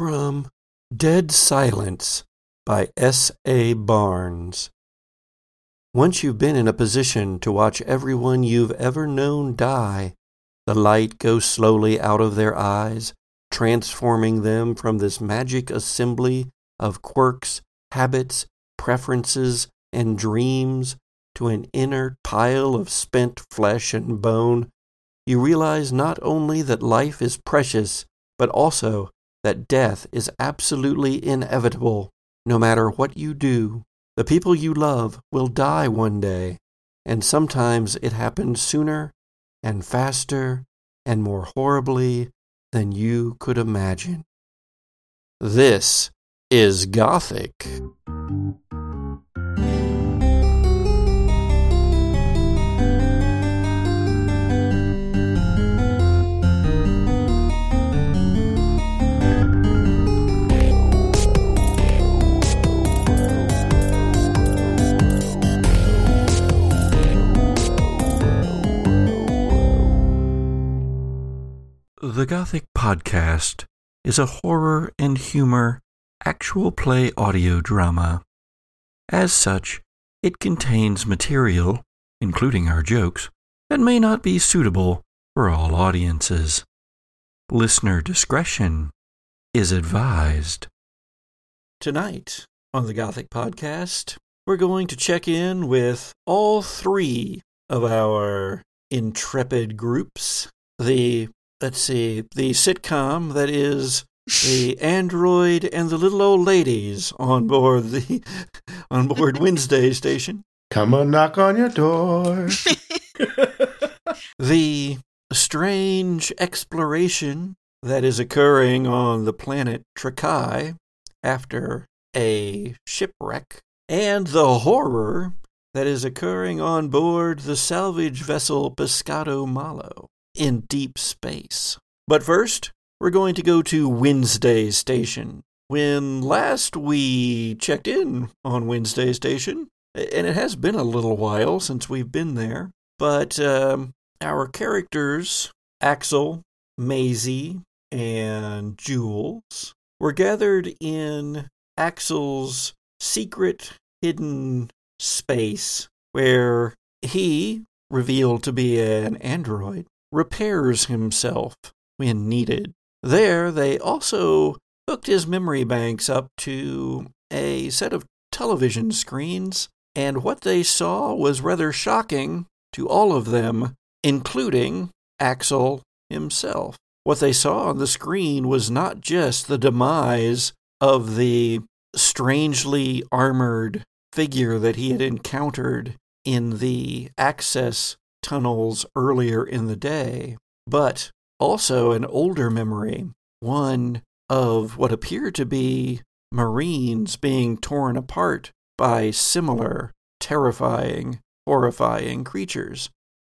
from Dead Silence by S. A. Barnes. Once you've been in a position to watch everyone you've ever known die, the light goes slowly out of their eyes, transforming them from this magic assembly of quirks, habits, preferences, and dreams to an inert pile of spent flesh and bone, you realize not only that life is precious, but also that death is absolutely inevitable. No matter what you do, the people you love will die one day, and sometimes it happens sooner and faster and more horribly than you could imagine. This is Gothic. The Gothic Podcast is a horror and humor actual play audio drama. As such, it contains material, including our jokes, that may not be suitable for all audiences. Listener discretion is advised. Tonight on the Gothic Podcast, we're going to check in with all three of our intrepid groups. The, let's see, the sitcom that is the android and the little old ladies on board the on board Wednesday station. Come and knock on your door. the strange exploration that is occurring on the planet Tricae after a shipwreck, and the horror that is occurring on board the salvage vessel Pescado Malo in deep space. But first, we're going to go to Wednesday Station. When last we checked in on Wednesday Station, and it has been a little while since we've been there, but um, our characters, Axel, Maisie, and Jules, were gathered in Axel's secret hidden space where he, revealed to be an android, repairs himself when needed. There, they also hooked his memory banks up to a set of television screens, and what they saw was rather shocking to all of them, including Axel himself. What they saw on the screen was not just the demise of the strangely armored figure that he had encountered in the access tunnels earlier in the day, but also an older memory, one of what appeared to be Marines being torn apart by similar terrifying, horrifying creatures.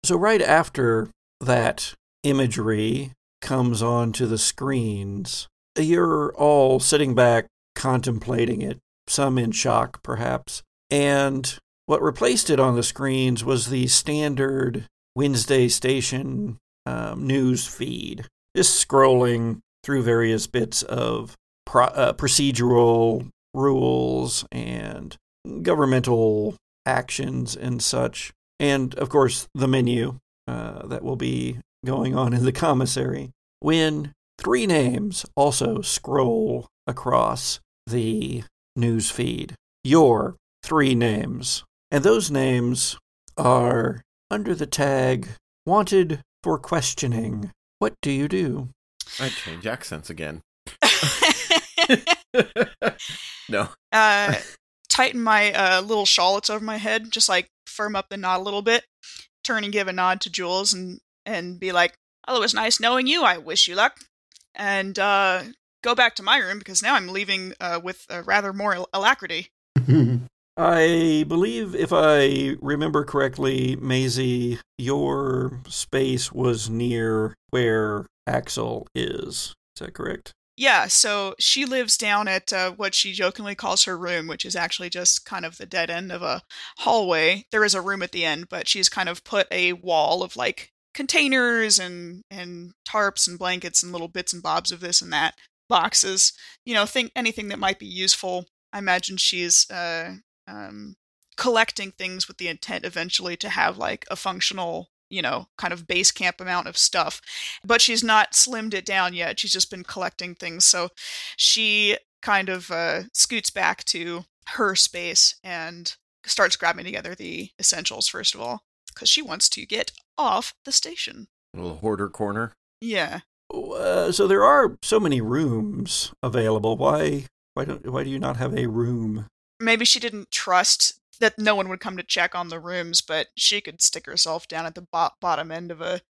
So, right after that imagery comes onto the screens, you're all sitting back contemplating it, some in shock perhaps, and what replaced it on the screens was the standard Wednesday station um, news feed, just scrolling through various bits of pro- uh, procedural rules and governmental actions and such. And of course, the menu uh, that will be going on in the commissary. When three names also scroll across the news feed, your three names. And those names are under the tag wanted for questioning. What do you do? I change accents again. no. Uh, tighten my uh, little shawl that's over my head, just like firm up the knot a little bit. Turn and give a nod to Jules and and be like, "Well, it was nice knowing you. I wish you luck." And uh, go back to my room because now I'm leaving uh, with rather more alacrity. I believe, if I remember correctly, Maisie, your space was near where Axel is. Is that correct? Yeah, so she lives down at uh, what she jokingly calls her room, which is actually just kind of the dead end of a hallway. There is a room at the end, but she's kind of put a wall of like containers and and tarps and blankets and little bits and bobs of this and that boxes. You know, think anything that might be useful. I imagine she's uh, um, collecting things with the intent eventually to have like a functional you know, kind of base camp amount of stuff. But she's not slimmed it down yet. She's just been collecting things. So she kind of uh, scoots back to her space and starts grabbing together the essentials, first of all, because she wants to get off the station. little hoarder corner. Yeah. Uh, so there are so many rooms available. Why? Why don't? Why do you not have a room? Maybe she didn't trust that no one would come to check on the rooms, but she could stick herself down at the bo- bottom end of a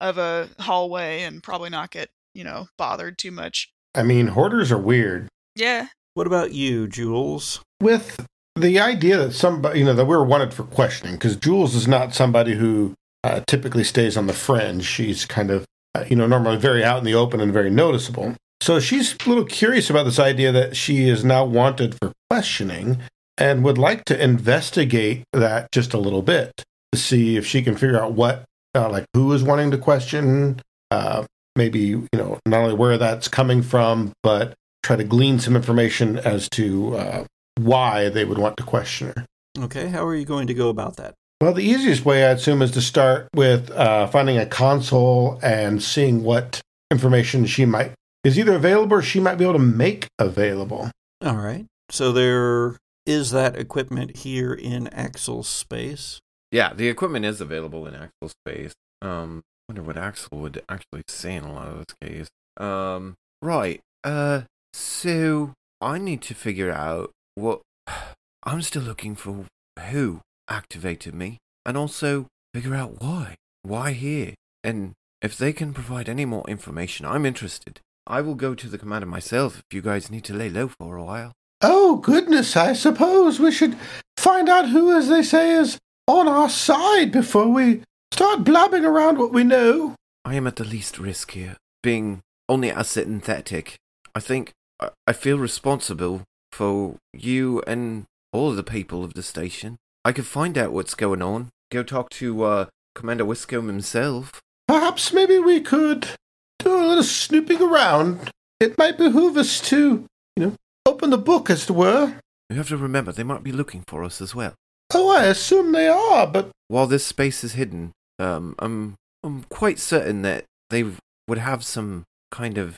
of a hallway and probably not get you know bothered too much. I mean, hoarders are weird. Yeah. What about you, Jules? With the idea that somebody, you know, that we're wanted for questioning, because Jules is not somebody who uh, typically stays on the fringe. She's kind of, uh, you know, normally very out in the open and very noticeable. So she's a little curious about this idea that she is now wanted for questioning and would like to investigate that just a little bit to see if she can figure out what, uh, like, who is wanting to question, uh, maybe, you know, not only where that's coming from, but try to glean some information as to uh, why they would want to question her. Okay, how are you going to go about that? Well, the easiest way, I assume, is to start with uh, finding a console and seeing what information she might is either available or she might be able to make available. All right. So there is that equipment here in Axel's space. Yeah, the equipment is available in Axel space. Um, wonder what Axel would actually say in a lot of this case. Um, right. Uh, so I need to figure out what I'm still looking for. Who activated me, and also figure out why. Why here? And if they can provide any more information, I'm interested. I will go to the commander myself if you guys need to lay low for a while. Oh, goodness, I suppose we should find out who, as they say, is on our side before we start blabbing around what we know. I am at the least risk here, being only a synthetic. I think I- I feel responsible for you and all the people of the station. I could find out what's going on. Go talk to uh, Commander Wiscombe himself. Perhaps maybe we could do a little snooping around. It might behoove us to, you know, open the book, as it were. You have to remember they might be looking for us as well. Oh, I assume they are, but While this space is hidden, um, I'm I'm quite certain that they would have some kind of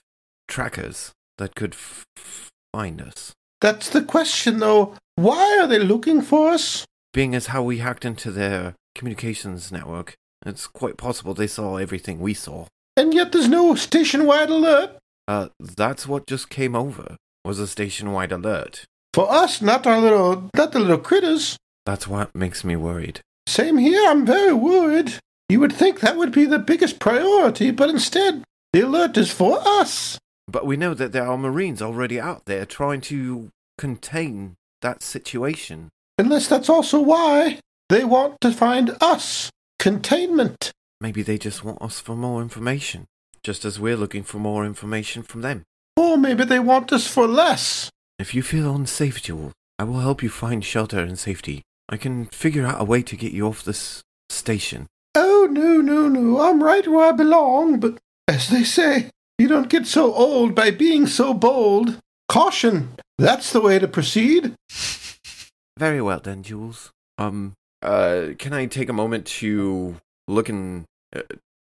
trackers that could f- f- find us. that's the question, though. Why are they looking for us? Being as how we hacked into their communications network, it's quite possible they saw everything we saw. And yet there's no station-wide alert. Uh, that's what just came over, was a station-wide alert. For us, not our little, not the little critters. That's what makes me worried. Same here, I'm very worried. You would think that would be the biggest priority, but instead, the alert is for us. But we know that there are Marines already out there trying to contain that situation. Unless that's also why they want to find us. Containment. Maybe they just want us for more information, just as we're looking for more information from them. Or maybe they want us for less. If you feel unsafe, Jules, I will help you find shelter and safety. I can figure out a way to get you off this station. Oh, no, no, no. I'm right where I belong, but as they say, you don't get so old by being so bold. Caution. That's the way to proceed. Very well then, Jules. Um, uh, can I take a moment to look in,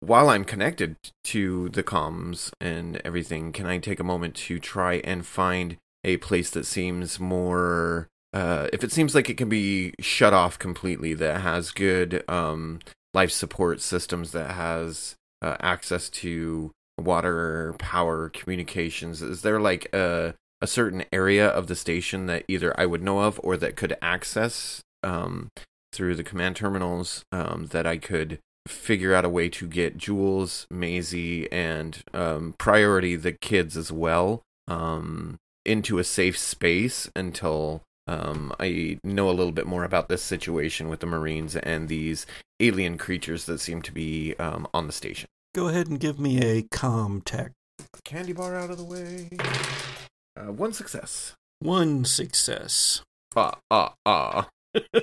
while I'm connected to the comms and everything, can I take a moment to try and find a place that seems more, uh, if it seems like it can be shut off completely, that has good, um, life support systems, that has, uh, access to water, power, communications, is there like a, a certain area of the station that either I would know of or that could access um, through the command terminals um, that I could figure out a way to get Jules, Maisie, and um, priority the kids as well um, into a safe space until um, I know a little bit more about this situation with the Marines and these alien creatures that seem to be um, on the station. Go ahead and give me a Comtech. Candy bar out of the way. Uh, one success. One success. Ah, ah, ah.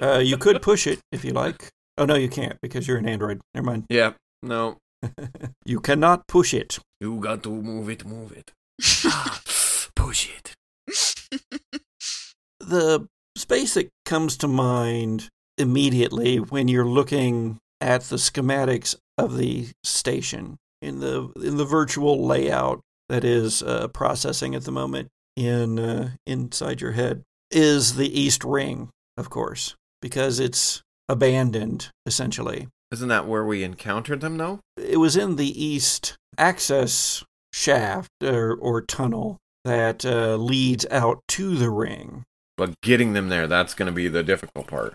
Uh, you could push it if you like. Oh no, you can't because you're an Android. Never mind. Yeah. No. you cannot push it. You got to move it, move it. push it. the space that comes to mind immediately when you're looking at the schematics of the station in the in the virtual layout that is uh, processing at the moment in uh, inside your head is the east ring of course because it's abandoned essentially. Isn't that where we encountered them, though? It was in the east access shaft or, or tunnel that uh, leads out to the ring. But getting them there, that's going to be the difficult part.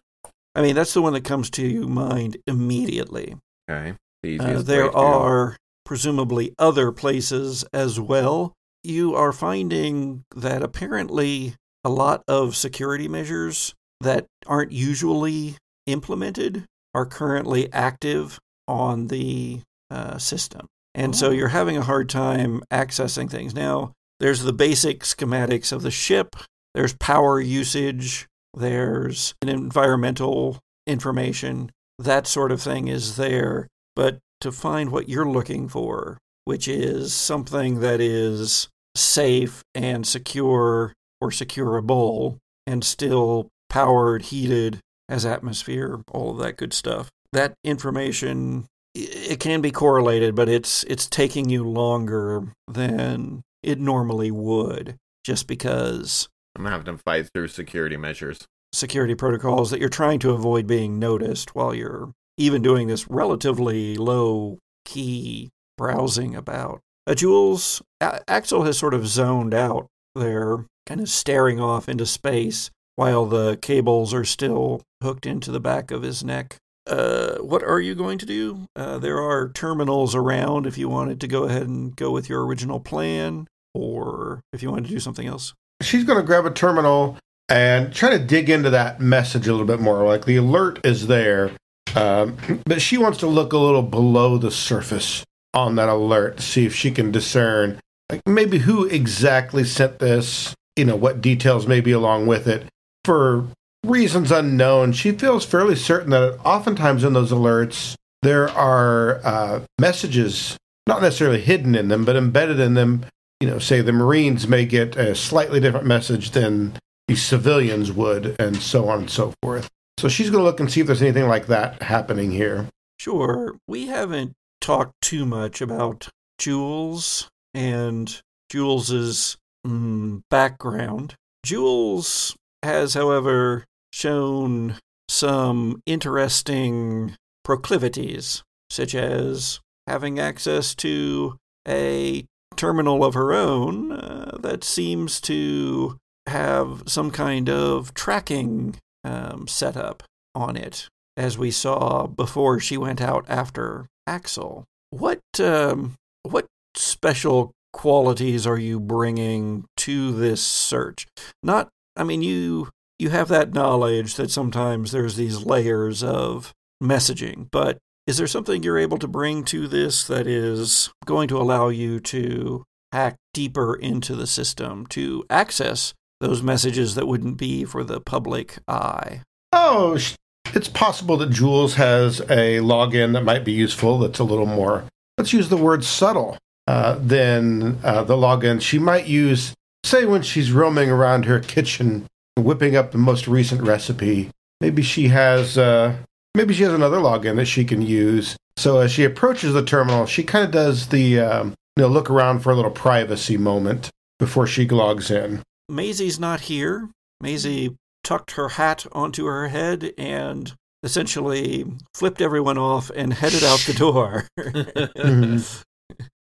I mean, that's the one that comes to your mind immediately. Okay. The Uh, there way to go. are presumably other places as well. You are finding that apparently a lot of security measures that aren't usually implemented are currently active on the uh, system. And so Oh. you're having a hard time accessing things. Now, there's the basic schematics of the ship, there's power usage, there's an environmental information, that sort of thing is there. But to find what you're looking for, which is something that is safe and secure or securable and still powered, heated, has atmosphere, all of that good stuff. That information it can be correlated, but it's it's taking you longer than it normally would just because I'm having to fight through security measures. security protocols that you're trying to avoid being noticed while you're even doing this relatively low key browsing about. Uh, Jules, A- Axel has sort of zoned out there, kind of staring off into space while the cables are still hooked into the back of his neck. Uh, what are you going to do? Uh, there are terminals around if you wanted to go ahead and go with your original plan, or if you wanted to do something else. She's going to grab a terminal and try to dig into that message a little bit more. Like the alert is there, um, but she wants to look a little below the surface on that alert to see if she can discern, like maybe who exactly sent this, you know, what details may be along with it. For reasons unknown, she feels fairly certain that oftentimes in those alerts, there are uh, messages, not necessarily hidden in them, but embedded in them you know, say the Marines may get a slightly different message than the civilians would, and so on and so forth. So she's going to look and see if there's anything like that happening here. Sure. We haven't talked too much about Jules and Jules's mm, background. Jules has, however, shown some interesting proclivities, such as having access to a terminal of her own uh, that seems to have some kind of tracking um, setup on it, as we saw before she went out after Axel. What um, what special qualities are you bringing to this search? Not, I mean, you you have that knowledge that sometimes there's these layers of messaging, but is there something you're able to bring to this that is going to allow you to hack deeper into the system to access those messages that wouldn't be for the public eye? Oh, it's possible that Jules has a login that might be useful that's a little more, let's use the word subtle, uh, than uh, the login she might use, say, when she's roaming around her kitchen, whipping up the most recent recipe. Maybe she has. Uh, maybe she has another login that she can use. So as she approaches the terminal, she kind of does the um, you know look around for a little privacy moment before she logs in. Maisie's not here. Maisie tucked her hat onto her head and essentially flipped everyone off and headed out the door. Mhm.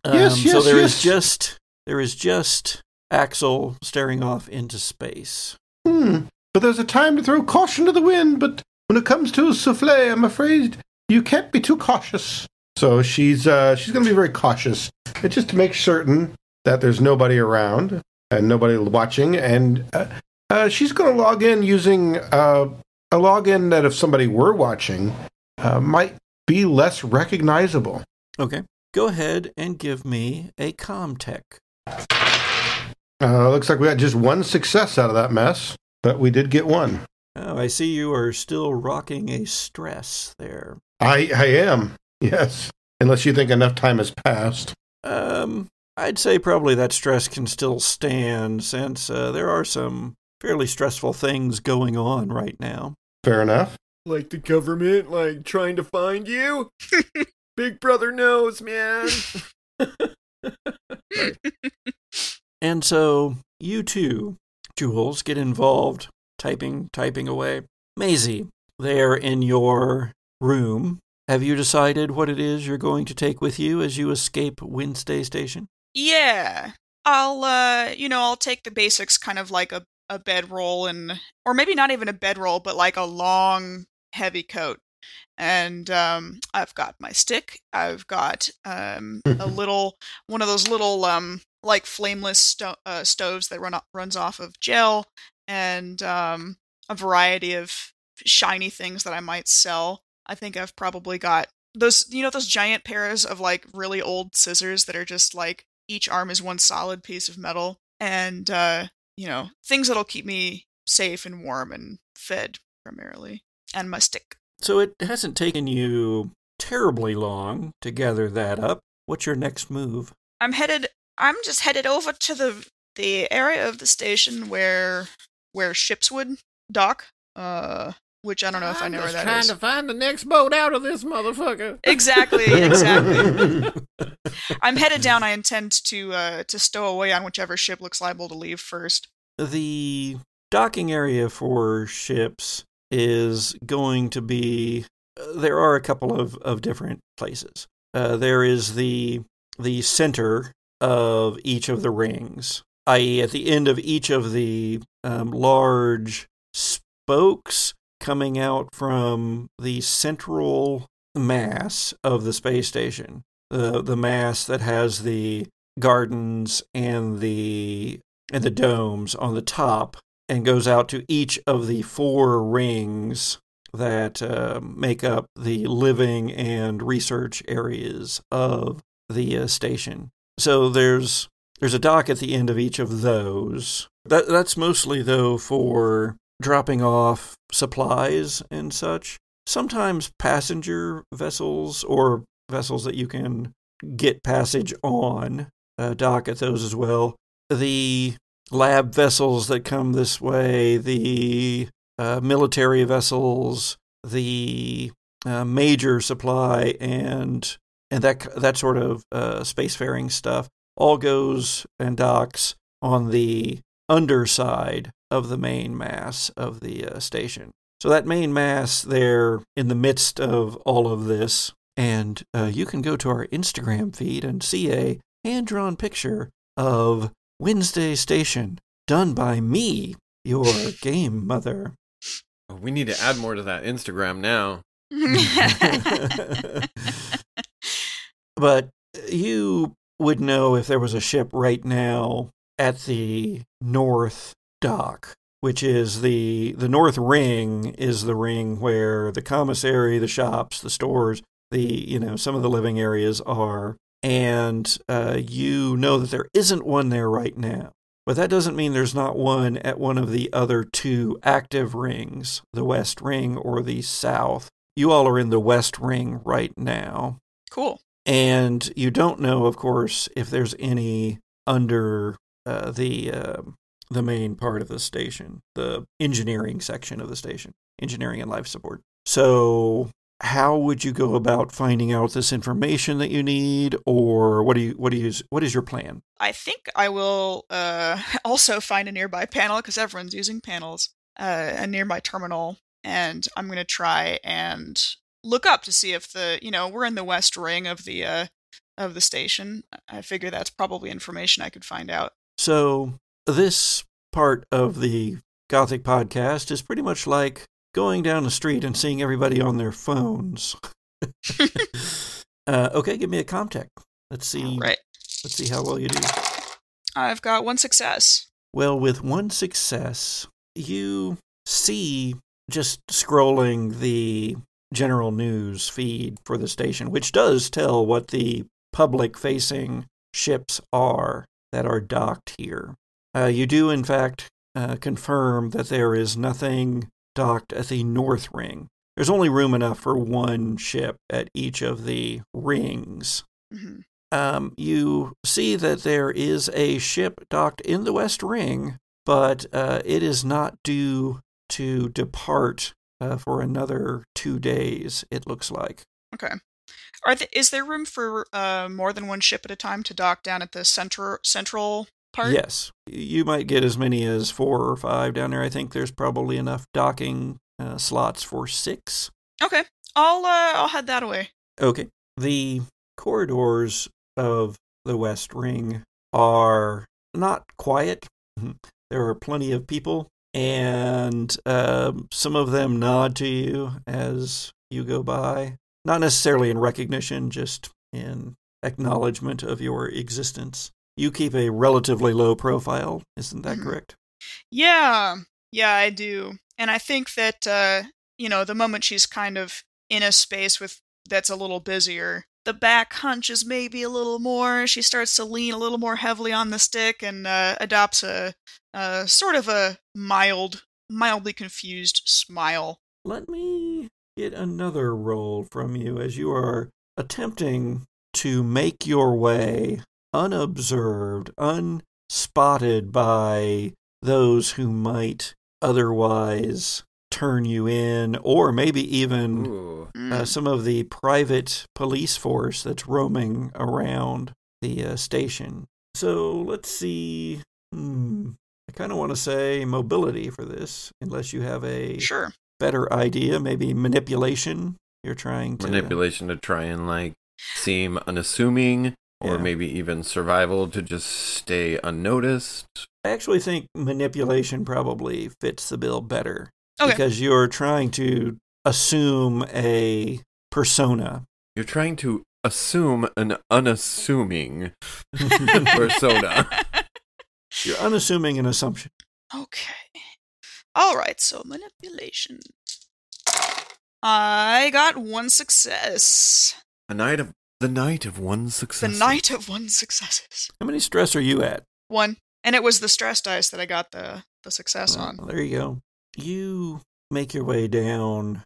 Um, Yes, so yes, there is just there is just Axel staring off into space. Hmm. But there's a time to throw caution to the wind. But when it comes to a souffle, I'm afraid you can't be too cautious. So she's uh, she's going to be very cautious, and just to make certain that there's nobody around and nobody watching. And uh, uh, she's going to log in using uh, a login that if somebody were watching uh, might be less recognizable. Okay. Go ahead and give me a Comtech. Uh, looks like we got just one success out of that mess, but we did get one. Oh, I see you are still rocking a stress there. I I am yes, unless you think enough time has passed. Um, I'd say probably that stress can still stand since uh, there are some fairly stressful things going on right now. Fair enough. Like the government, like trying to find you? Big brother knows, man. And so you too, Jules, get involved typing, typing away. Maisie, there in your room, have you decided what it is you're going to take with you as you escape Wednesday Station? Yeah. I'll uh you know, I'll take the basics kind of like a, a bedroll and or maybe not even a bedroll, but like a long heavy coat. And um I've got my stick. I've got um a little one of those little um like flameless sto- uh, stoves that run runs off of gel and um a variety of shiny things that I might sell. I think I've probably got those you know those giant pairs of like really old scissors that are just like each arm is one solid piece of metal and uh you know things that'll keep me safe and warm and fed primarily and my stick So it hasn't taken you terribly long to gather that up. What's your next move? i'm headed i'm just headed over to the the area of the station where where ships would dock uh which i don't know if i know where that is. Trying to find the next boat out of this motherfucker. exactly exactly. I'm headed down i intend to uh to stow away on whichever ship looks liable to leave first. The docking area for ships is going to be uh, there are a couple of, of different places. Uh, there is the the center of each of the rings i.e at the end of each of the um, large spokes coming out from the central mass of the space station the the mass that has the gardens and the and the domes on the top and goes out to each of the four rings that uh, make up the living and research areas of the uh, station. So there's there's a dock at the end of each of those. That that's mostly though for dropping off supplies and such. Sometimes passenger vessels or vessels that you can get passage on uh, dock at those as well. The lab vessels that come this way, the uh, military vessels, the uh, major supply, and and that that sort of uh, spacefaring stuff all goes and docks on the underside of the main mass of the uh, station. So that main mass there in the midst of all of this, and uh, you can go to our Instagram feed and see a hand drawn picture of Wednesday Station, done by me, your game mother. We need to add more to that Instagram now. but you would know if there was a ship right now at the north dock, which is the the north ring is the ring where the commissary, the shops, the stores, the you know some of the living areas are, and uh, you know that there isn't one there right now. But that doesn't mean there's not one at one of the other two active rings, the west ring or the south. You all are in the west ring right now. cool And you don't know, of course, if there's any under uh, the uh, the main part of the station, the engineering section of the station, engineering and life support. So, how would you go about finding out this information that you need, or what do you what do you what is your plan? I think I will uh, also find a nearby panel because everyone's using panels, uh, a nearby terminal, and I'm going to try and look up to see if the you know we're in the west ring of the uh, of the station. I figure that's probably information I could find out. So, this part of the Gothic podcast is pretty much like going down the street and seeing everybody on their phones. uh, okay, give me a Comtech. Let's see. Right. Let's see how well you do. I've got one success. Well, with one success, you see just scrolling the general news feed for the station, which does tell what the public facing ships are that are docked here. Uh, you do, in fact, uh, confirm that there is nothing docked at the North Ring. There's only room enough for one ship at each of the rings. hmm Um, you see that there is a ship docked in the West Ring but uh, it is not due to depart uh, for another two days, it looks like. Okay. Are th- is there room for uh, more than one ship at a time to dock down at the central central part? Yes. You might get as many as four or five down there. I think there's probably enough docking uh, slots for six. Okay. I'll uh, I'll head that away. Okay. The corridors of the West Ring are not quiet. There are plenty of people, and um, some of them nod to you as you go by. Not necessarily in recognition, just in acknowledgement of your existence. You keep a relatively low profile, isn't that Mhm. correct? Yeah, yeah, I do, and I think that uh, you know the moment she's kind of in a space with that's a little busier, the back hunches maybe a little more. She starts to lean a little more heavily on the stick and uh, adopts a, a sort of a mild, mildly confused smile. Let me get another roll from you as you are attempting to make your way unobserved, unspotted by those who might otherwise turn you in, or maybe even Mm. uh, some of the private police force that's roaming around the uh, station. So let's see. Hmm. I kind of want to say mobility for this, unless you have a Sure. better idea, maybe manipulation. You're trying to Manipulation to try and like seem unassuming, or Yeah. maybe even survival to just stay unnoticed. I actually think manipulation probably fits the bill better Okay. because you're trying to assume a persona. You're trying to assume an unassuming persona. You're unassuming an assumption. Okay. All right, so manipulation. I got one success. A night of the night of one success. The night of one successes. How many stress are you at? One. And it was the stress dice that I got the, the success Well, on. there you go. You make your way down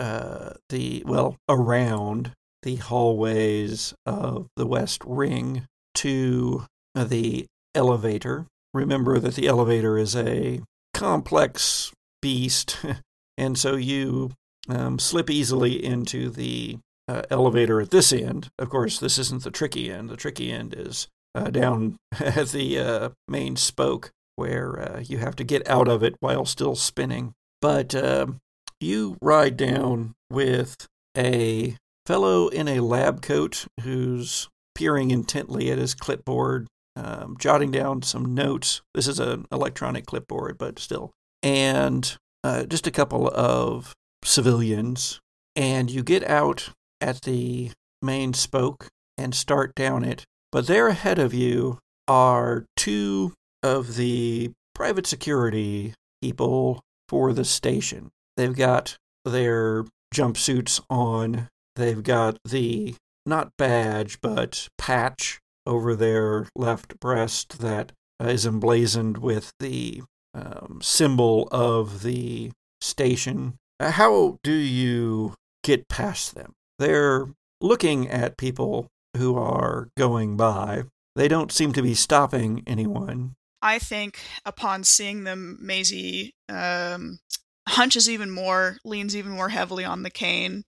uh, the, well, around the hallways of the West Ring to the elevator. Remember that the elevator is a complex beast, and so you um, slip easily into the uh, elevator at this end. Of course, this isn't the tricky end. The tricky end is uh, down at the uh, main spoke where uh, you have to get out of it while still spinning. But um you ride down with a fellow in a lab coat who's peering intently at his clipboard, um, jotting down some notes. This is an electronic clipboard, but still. And uh, just a couple of civilians. And you get out at the main spoke and start down it. But there ahead of you are two of the private security people for the station. They've got their jumpsuits on. They've got the not badge, but patch over their left breast that is emblazoned with the um, symbol of the station. Uh, How do you get past them? They're looking at people who are going by. They don't seem to be stopping anyone. I think upon seeing them, Maisie um, hunches even more, leans even more heavily on the cane,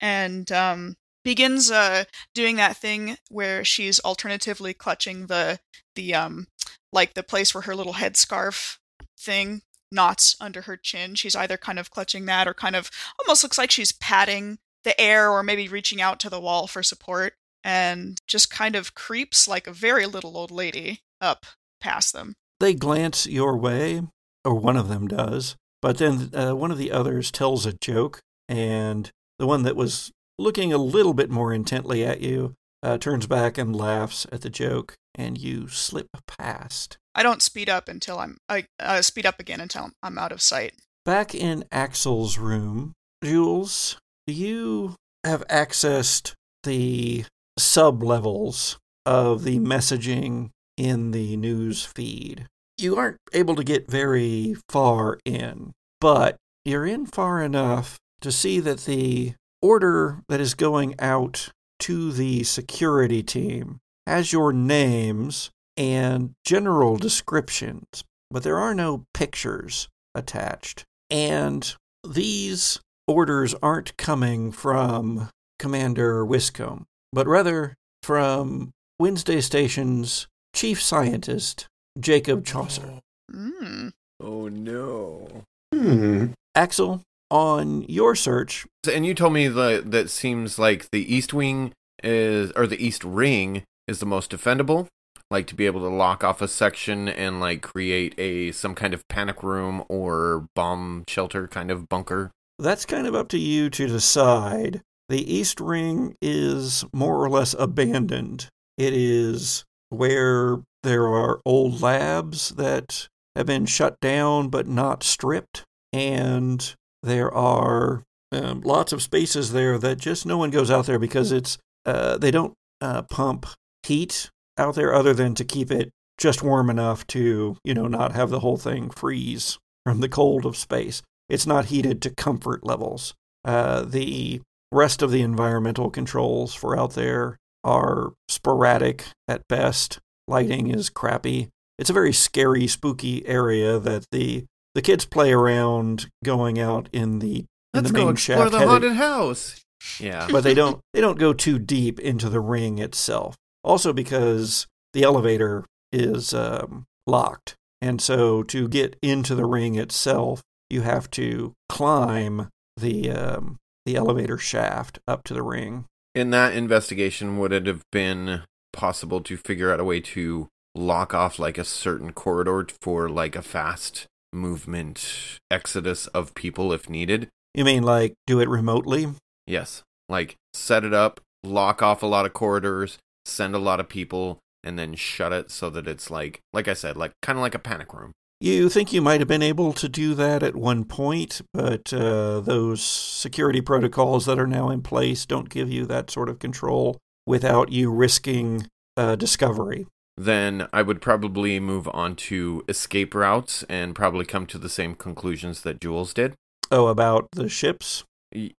and um, begins uh, doing that thing where she's alternatively clutching the the um, like the place where her little headscarf thing knots under her chin. She's either kind of clutching that or kind of almost looks like she's patting the air or maybe reaching out to the wall for support and just kind of creeps like a very little old lady up past them. They glance your way, or one of them does, but then uh, one of the others tells a joke, and the one that was looking a little bit more intently at you uh, turns back and laughs at the joke, and you slip past. I don't speed up until I'm I uh, speed up again until I'm out of sight. Back in Axel's room, Jules, you have accessed the sub levels of the messaging in the news feed. You aren't able to get very far in, but you're in far enough to see that the order that is going out to the security team has your names and general descriptions, but there are no pictures attached. And these orders aren't coming from Commander Wiscombe, but rather from Wednesday Station's chief scientist, Jacob Chaucer. Mm. Oh no. Hmm. Axel, on your search, And you told me that that seems like the East Wing is, or the East Ring is the most defendable. Like to be able to lock off a section and like create a some kind of panic room or bomb shelter kind of bunker. that's kind of up to you to decide. The East Ring is more or less abandoned. It is where there are old labs that have been shut down but not stripped, and there are um, lots of spaces there that just no one goes out there because it's uh, they don't uh, pump heat out there other than to keep it just warm enough to you know not have the whole thing freeze from the cold of space. It's not heated to comfort levels. Uh, the rest of the environmental controls for out there are sporadic at best. Lighting is crappy. It's a very scary, spooky area that the the kids play around going out in the in Let's the main go explore shaft, the headed- haunted house. Yeah. but they don't they don't go too deep into the ring itself. Also because the elevator is um, locked, and so to get into the ring itself, you have to climb the um, the elevator shaft up to the ring. In that investigation, would it have been possible to figure out a way to lock off like a certain corridor for like a fast movement exodus of people if needed? You mean like do it remotely? Yes. Like set it up, lock off a lot of corridors, send a lot of people, and then shut it so that it's like, like I said, like kind of like a panic room. You think you might have been able to do that at one point, but uh, those security protocols that are now in place don't give you that sort of control without you risking uh, discovery. Then I would probably move on to escape routes and probably come to the same conclusions that Jules did. Oh, about the ships?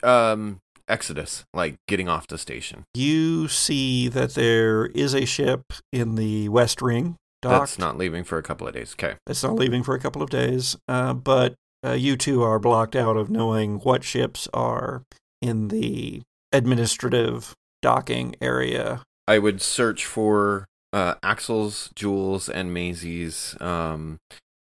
Um, exodus, like getting off the station. You see that there is a ship in the West Ring docked. That's not leaving for a couple of days. Okay. It's not leaving for a couple of days, uh, but uh, you two are blocked out of knowing what ships are in the administrative docking area. I would search for uh, Axel's, Jules, and Maisie's um,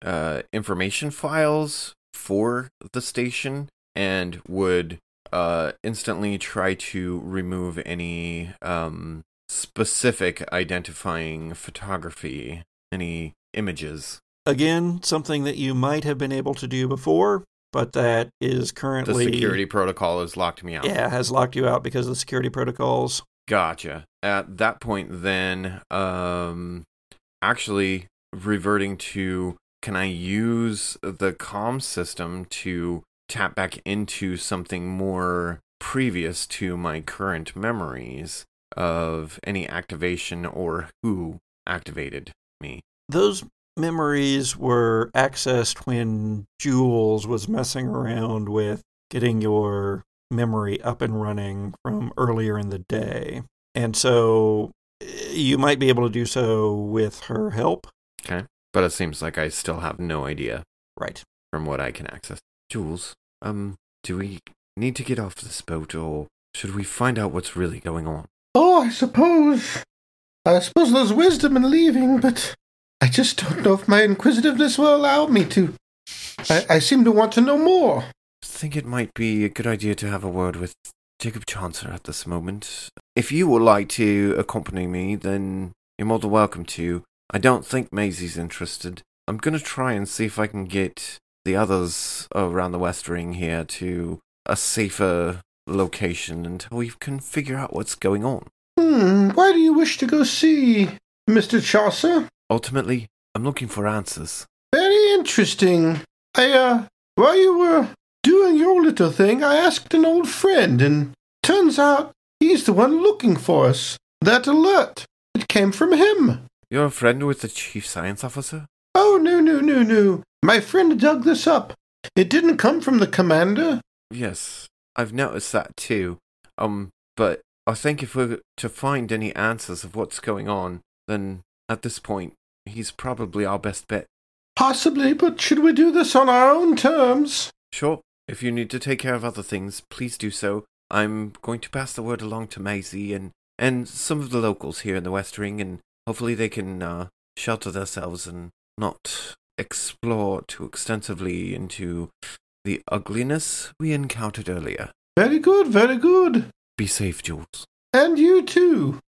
uh, information files for the station and would uh, instantly try to remove any um, specific identifying photography, any images. Again, something that you might have been able to do before, but that is currently The security protocol has locked me out. yeah has locked you out because of the security protocols. Gotcha. At that point, then, um, actually reverting to can I use the comm system to tap back into something more previous to my current memories of any activation or who activated me? Those memories were accessed when Jules was messing around with getting your memory up and running from earlier in the day. And so eh, you might be able to do so with her help. Okay. But it seems like I still have no idea Right. from what I can access. Jules, um, do we need to get off this boat or should we find out what's really going on? Oh, I suppose. I suppose there's wisdom in leaving, but I just don't know if my inquisitiveness will allow me to. I, I seem to want to know more. I think it might be a good idea to have a word with Jacob Chancellor at this moment. If you would like to accompany me, then you're more than welcome to. I don't think Maisie's interested. I'm going to try and see if I can get the others around the West Ring here to a safer location until we can figure out what's going on. Hmm, why do you wish to go see Mr. Chaucer? Ultimately, I'm looking for answers. Very interesting. I, uh, while you were doing your little thing, I asked an old friend, and turns out he's the one looking for us. That alert, it came from him. You're a friend with the chief science officer? Oh, no, no, no, no. My friend dug this up. It didn't come from the commander. Yes, I've noticed that too. Um, but I think if we're to find any answers of what's going on, then at this point, he's probably our best bet. Possibly, but should we do this on our own terms? Sure. If you need to take care of other things, please do so. I'm going to pass the word along to Maisie and, and some of the locals here in the West Ring, and hopefully they can uh, shelter themselves and not explore too extensively into the ugliness we encountered earlier. Very good, very good. Be safe, Jules. And you too,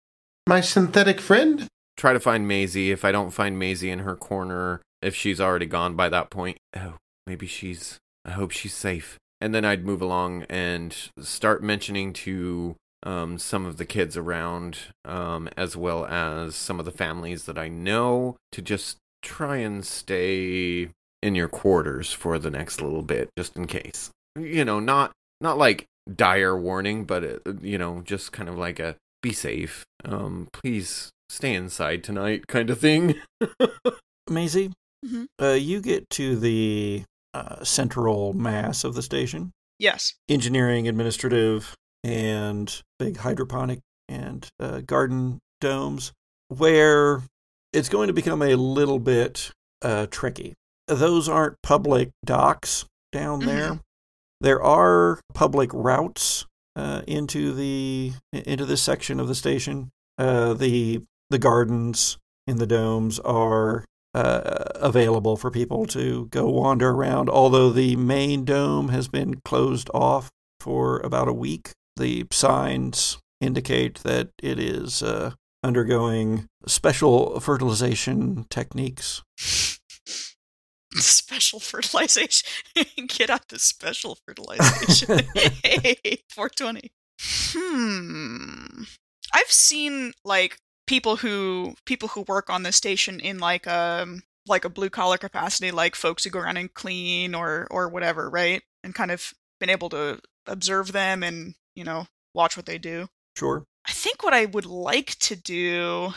my synthetic friend. Try to find Maisie. If I don't find Maisie in her corner, if she's already gone by that point, oh, maybe she's. I hope she's safe. And then I'd move along and start mentioning to um, some of the kids around, um, as well as some of the families that I know, to just try and stay in your quarters for the next little bit, just in case. You know, not not like dire warning, but uh, you know, just kind of like a be safe. Um, please stay inside tonight, kind of thing. Maisie, Mhm. uh, you get to the uh, central mass of the station Yes. engineering, administrative, and big hydroponic and uh, garden domes, where it's going to become a little bit uh, tricky. Those aren't public docks down there. There are public routes uh, into the into this section of the station. Uh, the the gardens in the domes are uh, available for people to go wander around. Although the main dome has been closed off for about a week, the signs indicate that it is uh, undergoing special fertilization techniques. Special fertilization. Get out the special fertilization. hey, 420. Hmm. I've seen like people who people who work on the station in like um like a blue collar capacity, like folks who go around and clean or or whatever, right? And kind of been able to observe them and you know watch what they do. Sure. I think what I would like to do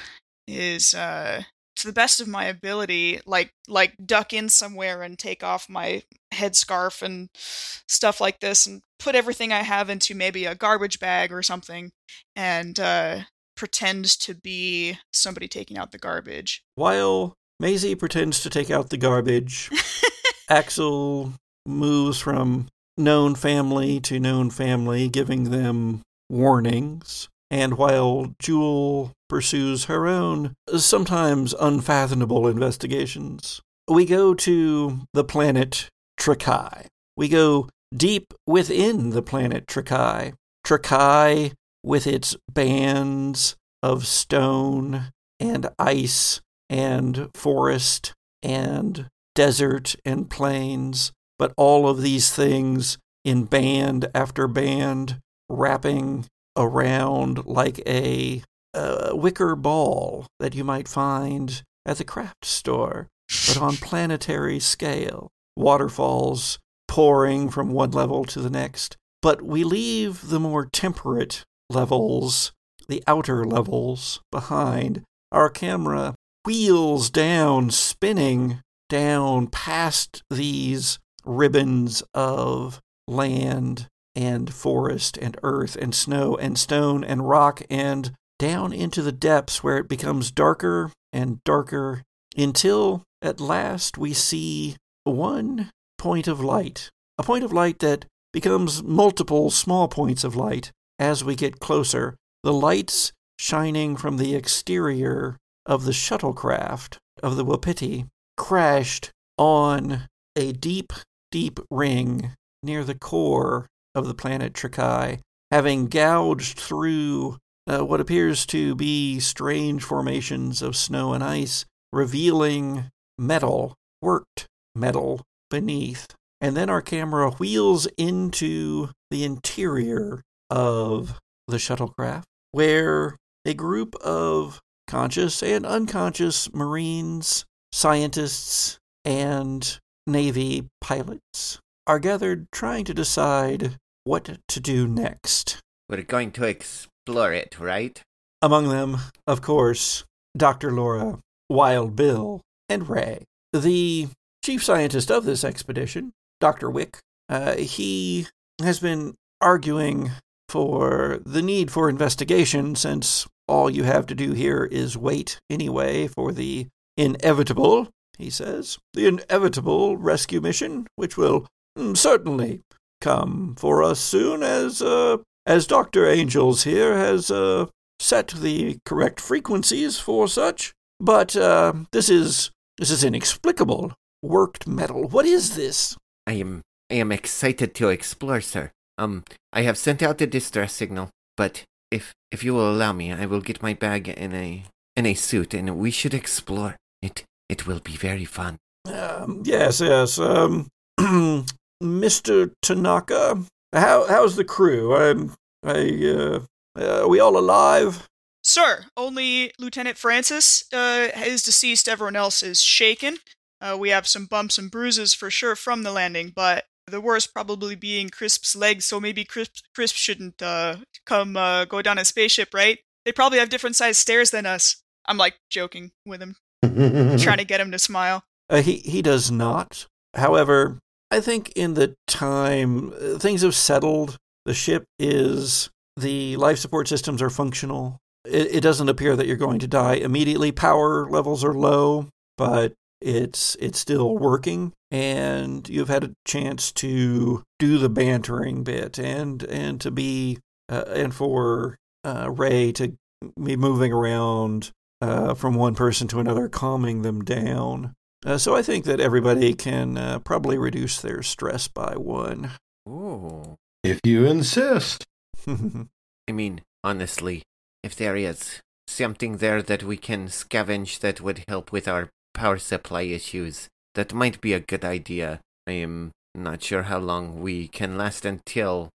is uh to the best of my ability like like duck in somewhere and take off my headscarf and stuff like this and put everything I have into maybe a garbage bag or something and uh pretend to be somebody taking out the garbage. While Maisie pretends to take out the garbage, Axel moves from known family to known family, giving them warnings. And while Jules pursues her own, sometimes unfathomable investigations, we go to the planet Tricae. We go deep within the planet Tricae. Tricae, with its bands of stone and ice and forest and desert and plains, but all of these things in band after band, wrapping around like a, uh wicker ball that you might find at the craft store, but on planetary scale. Waterfalls pouring from one level to the next. But we leave the more temperate levels, the outer levels, behind. Our camera wheels down, spinning down past these ribbons of land and forest and earth and snow and stone and rock and down into the depths where it becomes darker and darker until at last we see one point of light, a point of light that becomes multiple small points of light as we get closer. The lights shining from the exterior of the shuttlecraft of the Wapiti crashed on a deep, deep ring near the core of the planet Tricae, having gouged through uh, what appears to be strange formations of snow and ice, revealing metal, worked metal beneath. And then our camera wheels into the interior of the shuttlecraft, where a group of conscious and unconscious Marines, scientists, and Navy pilots are gathered trying to decide what to do next. We're going to explore it, right? Among them, of course, Dr. Laura, Wild Bill, and Ray. The chief scientist of this expedition, Dr. Wick, uh, he has been arguing for the need for investigation since all you have to do here is wait anyway for the inevitable he says, the inevitable rescue mission, which will mm, certainly come for us soon as uh, as Dr. Angels here has uh, set the correct frequencies for such. But uh, this is this is inexplicable. Worked metal. What is this? I am I am excited to explore, sir. Um, I have sent out the distress signal, but if if you will allow me, I will get my bag in a in a suit, and we should explore. It it will be very fun. Um, yes, yes. Um, Mr. Tanaka, how how's the crew? I'm I uh, uh, are we all alive? Sir, only Lieutenant Francis uh, is deceased. Everyone else is shaken. Uh, we have some bumps and bruises for sure from the landing, but the worst probably being Crisp's legs. So maybe Crisp, Crisp shouldn't uh, come uh, go down a spaceship, right? They probably have different sized stairs than us. I'm like joking with him, trying to get him to smile. Uh, he he does not. However, I think in the time uh, things have settled, the ship is the life support systems are functional. It, it doesn't appear that you're going to die immediately. Power levels are low, but it's it's still working, and you've had a chance to do the bantering bit and and to be uh, and for uh, Ray to be moving around uh, from one person to another, calming them down. Uh, so I think that everybody can uh, probably reduce their stress by one. Ooh. if you insist. I mean, honestly, if there is something there that we can scavenge that would help with our power supply issues, that might be a good idea. I am not sure how long we can last until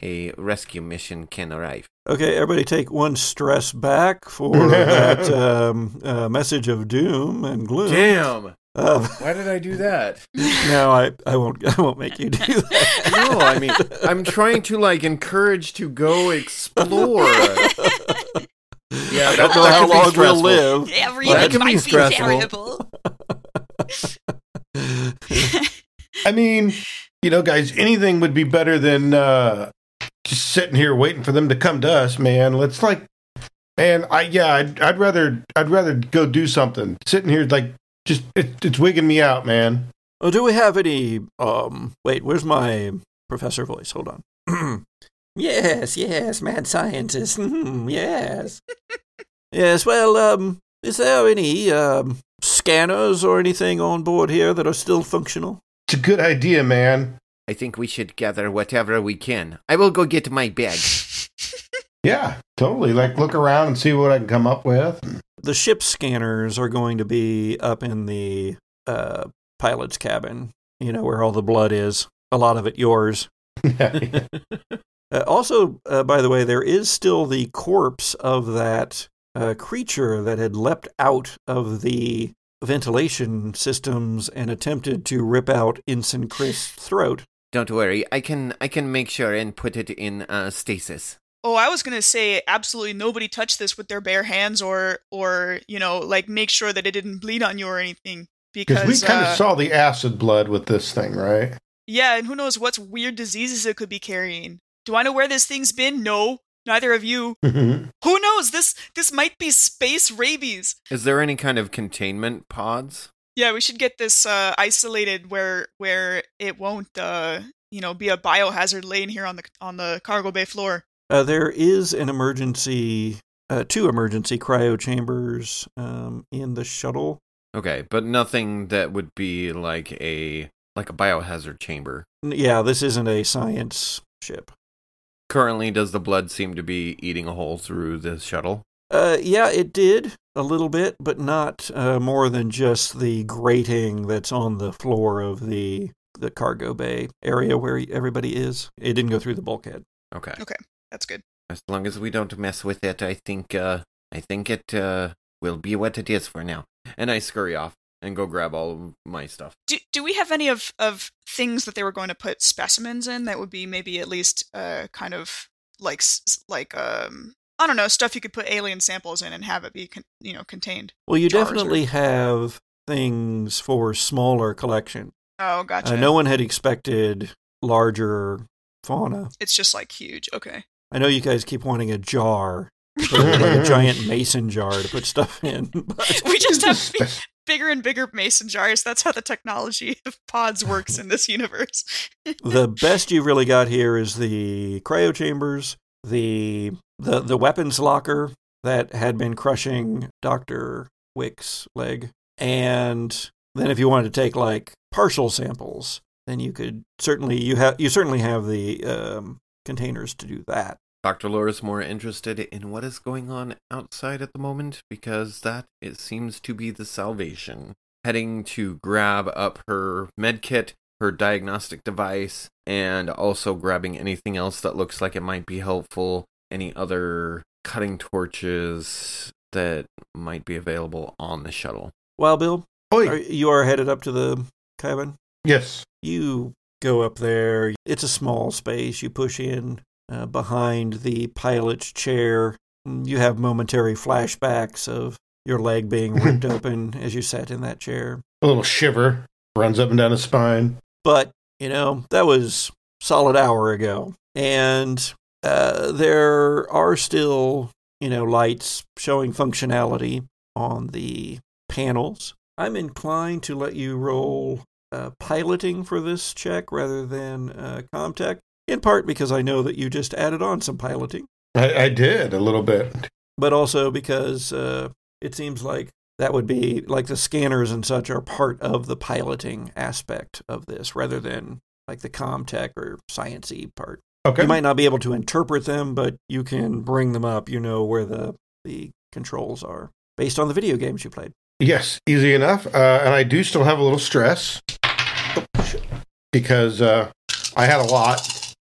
a rescue mission can arrive. okay, everybody take one stress back for that um, uh, message of doom and gloom. Damn. Uh, Why did I do that? no, I, I won't. I won't make you do that. No, I mean, I'm trying to like encourage to go explore. Yeah, I don't know that how long we'll stressful. live. Everything That can be might be stressful. variable. I mean, you know, guys, anything would be better than uh, just sitting here waiting for them to come to us, man. Let's like, man, I yeah, I'd, I'd rather I'd rather go do something. Sitting here like just it, it's wigging me out, man. Oh, do we have any? Um, wait, where's my professor voice? Hold on. yes, yes, mad scientist. Mhm, yes, yes. Well, um, is there any um scanners or anything on board here that are still functional? It's a good idea, man. I think we should gather whatever we can. I will go get my bag. Yeah, totally. Like look around and see what I can come up with. The ship scanners are going to be up in the uh, pilot's cabin. You know where all the blood is. A lot of it yours. Uh, also, uh, by the way, there is still the corpse of that uh, creature that had leapt out of the ventilation systems and attempted to rip out Ensign Chris' throat. Don't worry, I can I can make sure and put it in uh, stasis. Oh, I was gonna say absolutely nobody touched this with their bare hands, or or you know, like make sure that it didn't bleed on you or anything. Because Because we kind of uh, saw the acid blood with this thing, right? yeah, and who knows what weird diseases it could be carrying. Do I know where this thing's been? No, neither of you. Mhm. Who knows? This this might be space rabies. Is there any kind of containment pods? Yeah, we should get this uh, isolated where where it won't uh, you know be a biohazard laying here on the on the cargo bay floor. Uh, there is an emergency, uh, two emergency cryo chambers um, in the shuttle. Okay, but nothing that would be like a like a biohazard chamber. Yeah, this isn't a science ship. Currently, does the blood seem to be eating a hole through the shuttle? Uh, yeah, it did a little bit, but not uh, more than just the grating that's on the floor of the the cargo bay area where everybody is. It didn't go through the bulkhead. Okay. Okay. That's good. As long as we don't mess with it, I think uh I think it uh will be what it is for now. And I scurry off and go grab all of my stuff. Do, do we have any of, of things that they were going to put specimens in that would be maybe at least uh, kind of like like um I don't know stuff you could put alien samples in and have it be con- you know contained. Well, you Jars or- definitely have things for smaller collection. Oh, gotcha. Uh, no one had expected larger fauna. It's just like huge. Okay. I know you guys keep wanting a jar, like a giant mason jar to put stuff in. But We just have Spec- bigger and bigger mason jars. That's how the technology of pods works in this universe. the best you've really got here is the cryo chambers, the the the weapons locker that had been crushing Doctor Wick's leg, and then if you wanted to take like partial samples, then you could certainly you have you certainly have the um, containers to do that. Dr. Lore is more interested in what is going on outside at the moment because that it seems to be the salvation. Heading to grab up her med kit, her diagnostic device, and also grabbing anything else that looks like it might be helpful, any other cutting torches that might be available on the shuttle. Well, Bill, Oi. are, you are headed up to the cabin. Yes. You go up there. It's a small space. You push in uh, behind the pilot's chair. You have momentary flashbacks of your leg being ripped open as you sat in that chair. A little shiver runs up and down his spine. But, you know, that was solid hour ago. And uh, there are still, you know, lights showing functionality on the panels. I'm inclined to let you roll uh, piloting for this check rather than uh, Comtech, in part because I know that you just added on some piloting, I, I did a little bit. but also because uh, it seems like that would be like the scanners and such are part of the piloting aspect of this rather than like the Comtech or sciency part. Okay. You might not be able to interpret them, but you can bring them up. You know where the the controls are based on the video games you played. Yes, easy enough. Uh, and I do still have a little stress. Because uh, I had a lot.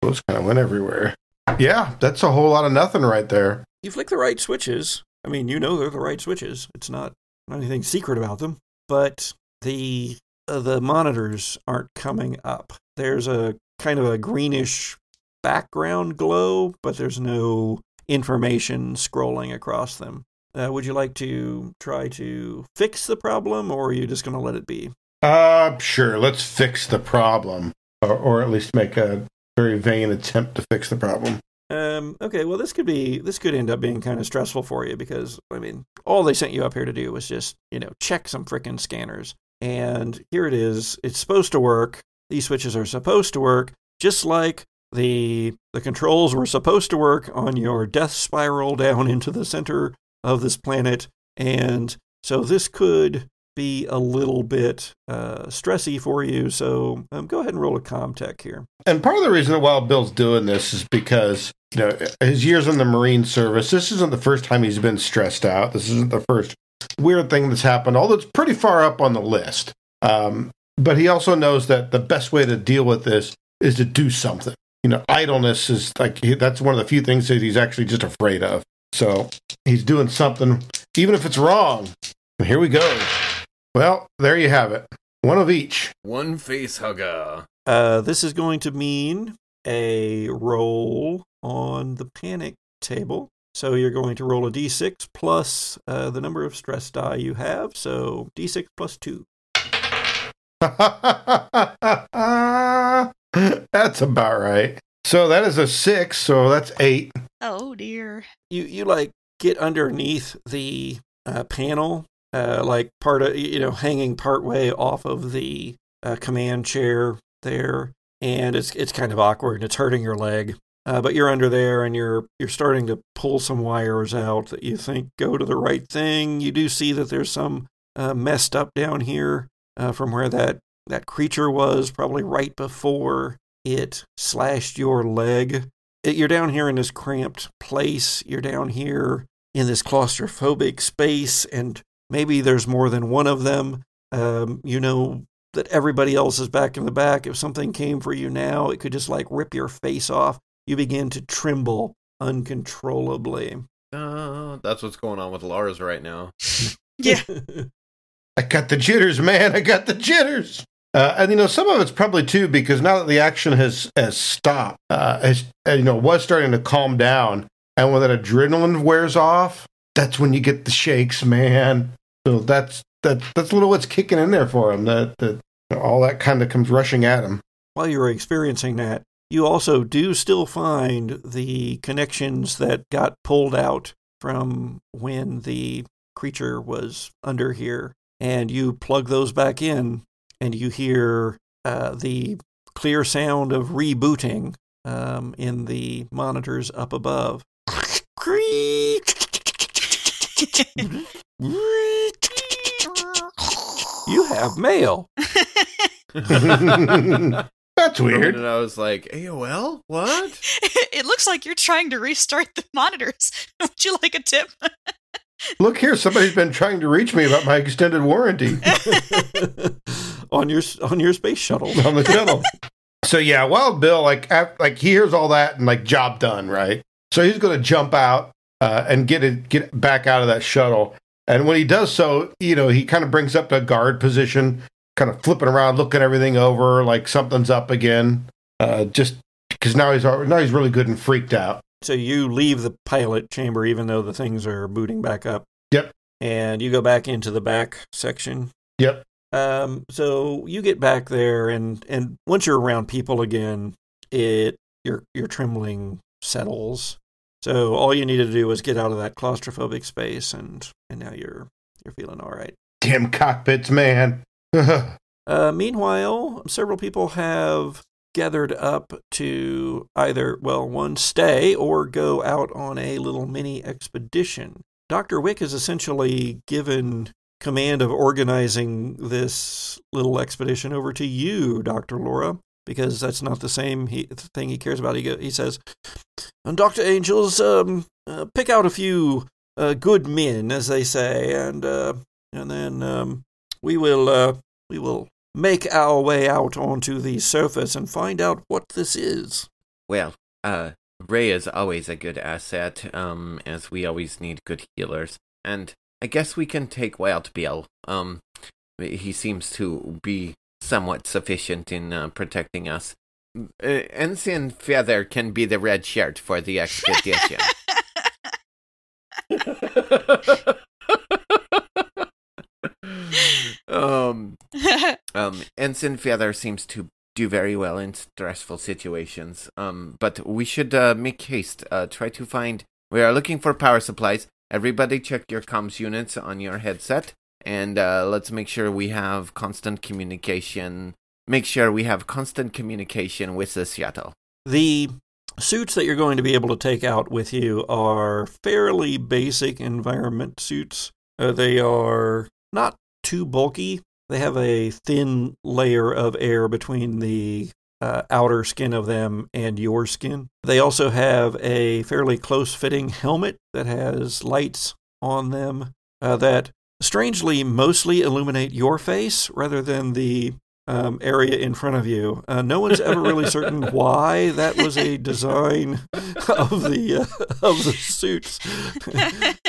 Those kind of went everywhere. Yeah, that's a whole lot of nothing right there. You flick the right switches. I mean, you know they're the right switches. It's not, not anything secret about them. But the uh, the monitors aren't coming up. There's a kind of a greenish background glow, but there's no information scrolling across them. Uh, would you like to try to fix the problem, or are you just going to let it be? Uh, sure. Let's fix the problem, or, or at least make a very vain attempt to fix the problem. Um, okay, well, this could be this could end up being kind of stressful for you because I mean, all they sent you up here to do was just you know check some frickin' scanners, and here it is. It's supposed to work. These switches are supposed to work, just like the the controls were supposed to work on your death spiral down into the center of this planet, and so this could be a little bit uh, stressy for you. So um, go ahead and roll a Comtech here. And part of the reason that Wild Bill's doing this is because, you know, his years in the Marine Service, this isn't the first time he's been stressed out. This isn't the first weird thing that's happened, although it's pretty far up on the list. Um, but he also knows that the best way to deal with this is to do something. You know, idleness is like, that's one of the few things that he's actually just afraid of. So he's doing something, even if it's wrong. And here we go. Well, there you have it. One of each. One face hugger. Uh, this is going to mean a roll on the panic table. So you're going to roll a d6 plus uh, the number of stress die you have. So d6 plus 2. that's about right. So that is a six. So that's eight. Oh dear. You, you like get underneath the uh, panel, uh, like part of, you know, hanging part way off of the uh, command chair there. And it's, it's kind of awkward and it's hurting your leg. Uh, but you're under there and you're you're starting to pull some wires out that you think go to the right thing. You do see that there's some uh, messed up down here uh, from where that that creature was, probably right before it slashed your leg. It, you're down here in this cramped place. You're down here in this claustrophobic space, and maybe there's more than one of them. Um, you know that everybody else is back in the back. If something came for you now, it could just like rip your face off you begin to tremble uncontrollably. Uh, that's what's going on with Lars right now. Yeah. I got the jitters, man. I got the jitters. Uh, and you know, some of it's probably too because now that the action has has stopped, uh, has uh, you know was starting to calm down, and when that adrenaline wears off, that's when you get the shakes, man. So that's that that's a little what's kicking in there for him. That that all that kind of comes rushing at him. While you're experiencing that, you also do still find the connections that got pulled out from when the creature was under here. And you plug those back in, and you hear uh, the clear sound of rebooting um, in the monitors up above. You have mail. That's weird. And I was like, AOL? What? it looks like you're trying to restart the monitors. Would you like a tip? Look here, somebody's been trying to reach me about my extended warranty on your on your space shuttle. on the shuttle. So yeah, Wild Bill, like af- like he hears all that and like job done, right? So he's going to jump out uh, and get it get back out of that shuttle. And when he does so, you know, he kind of brings up the guard position, kind of flipping around, looking everything over, like something's up again. Uh, just because now he's now he's really good and freaked out. So you leave the pilot chamber even though the things are booting back up. Yep. And you go back into the back section. Yep. Um, so you get back there, and and once you're around people again, it your your trembling settles. So all you needed to do was get out of that claustrophobic space, and and now you're you're feeling all right. Damn cockpits, man. Uh, meanwhile, several people have gathered up to either, well, one, stay or go out on a little mini expedition. Dr. Wick is essentially given command of organizing this little expedition over to you, Dr. Laura, because that's not the same he, thing he cares about. He, he says, Dr. Angels, um, uh, pick out a few uh, good men, as they say, and uh, and then um, we will uh, we will make our way out onto the surface and find out what this is. Well, uh, Ray is always a good asset, um, as we always need good healers. And I guess we can take Wild Bill. Um, he seems to be somewhat sufficient in uh, protecting us. Uh, Ensign Feather can be the red shirt for the expedition. um, um, Ensign Feather seems to do very well in stressful situations. Um, but we should uh, make haste. Uh, try to find. We are looking for power supplies. Everybody, check your comms units on your headset, and uh, let's make sure we have constant communication. Make sure we have constant communication with the Seattle. The suits that you're going to be able to take out with you are fairly basic environment suits. Uh, they are not too bulky. They have a thin layer of air between the uh, outer skin of them and your skin. They also have a fairly close fitting helmet that has lights on them uh, that strangely mostly illuminate your face rather than the um, area in front of you. Uh, no one's ever really certain why that was a design of the uh, of the suits,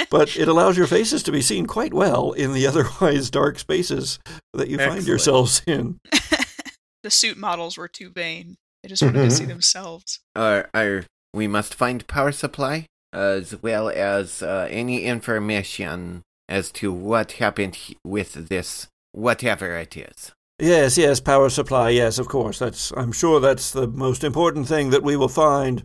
but it allows your faces to be seen quite well in the otherwise dark spaces that you find yourselves in. the suit models were too vain. They just wanted to see themselves. Uh, our, we must find power supply as well as uh, any information as to what happened with this, whatever it is. Yes, yes, power supply. Yes, of course. That's. I'm sure that's the most important thing that we will find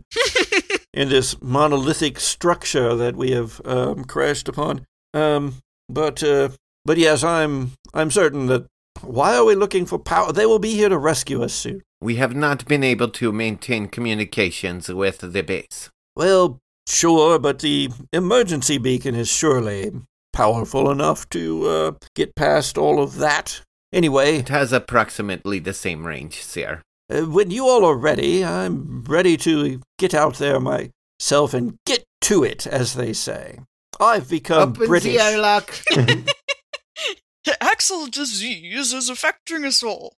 in this monolithic structure that we have um, crashed upon. Um, but uh, but yes, I'm I'm certain that. Why are we looking for power? They will be here to rescue us soon. We have not been able to maintain communications with the base. Well, sure, but the emergency beacon is surely powerful enough to uh, get past all of that. Anyway, It has approximately the same range, sir. Uh, when you all are ready, I'm ready to get out there myself and get to it, as they say. I've become Open British. the airlock. Axel disease is affecting us all.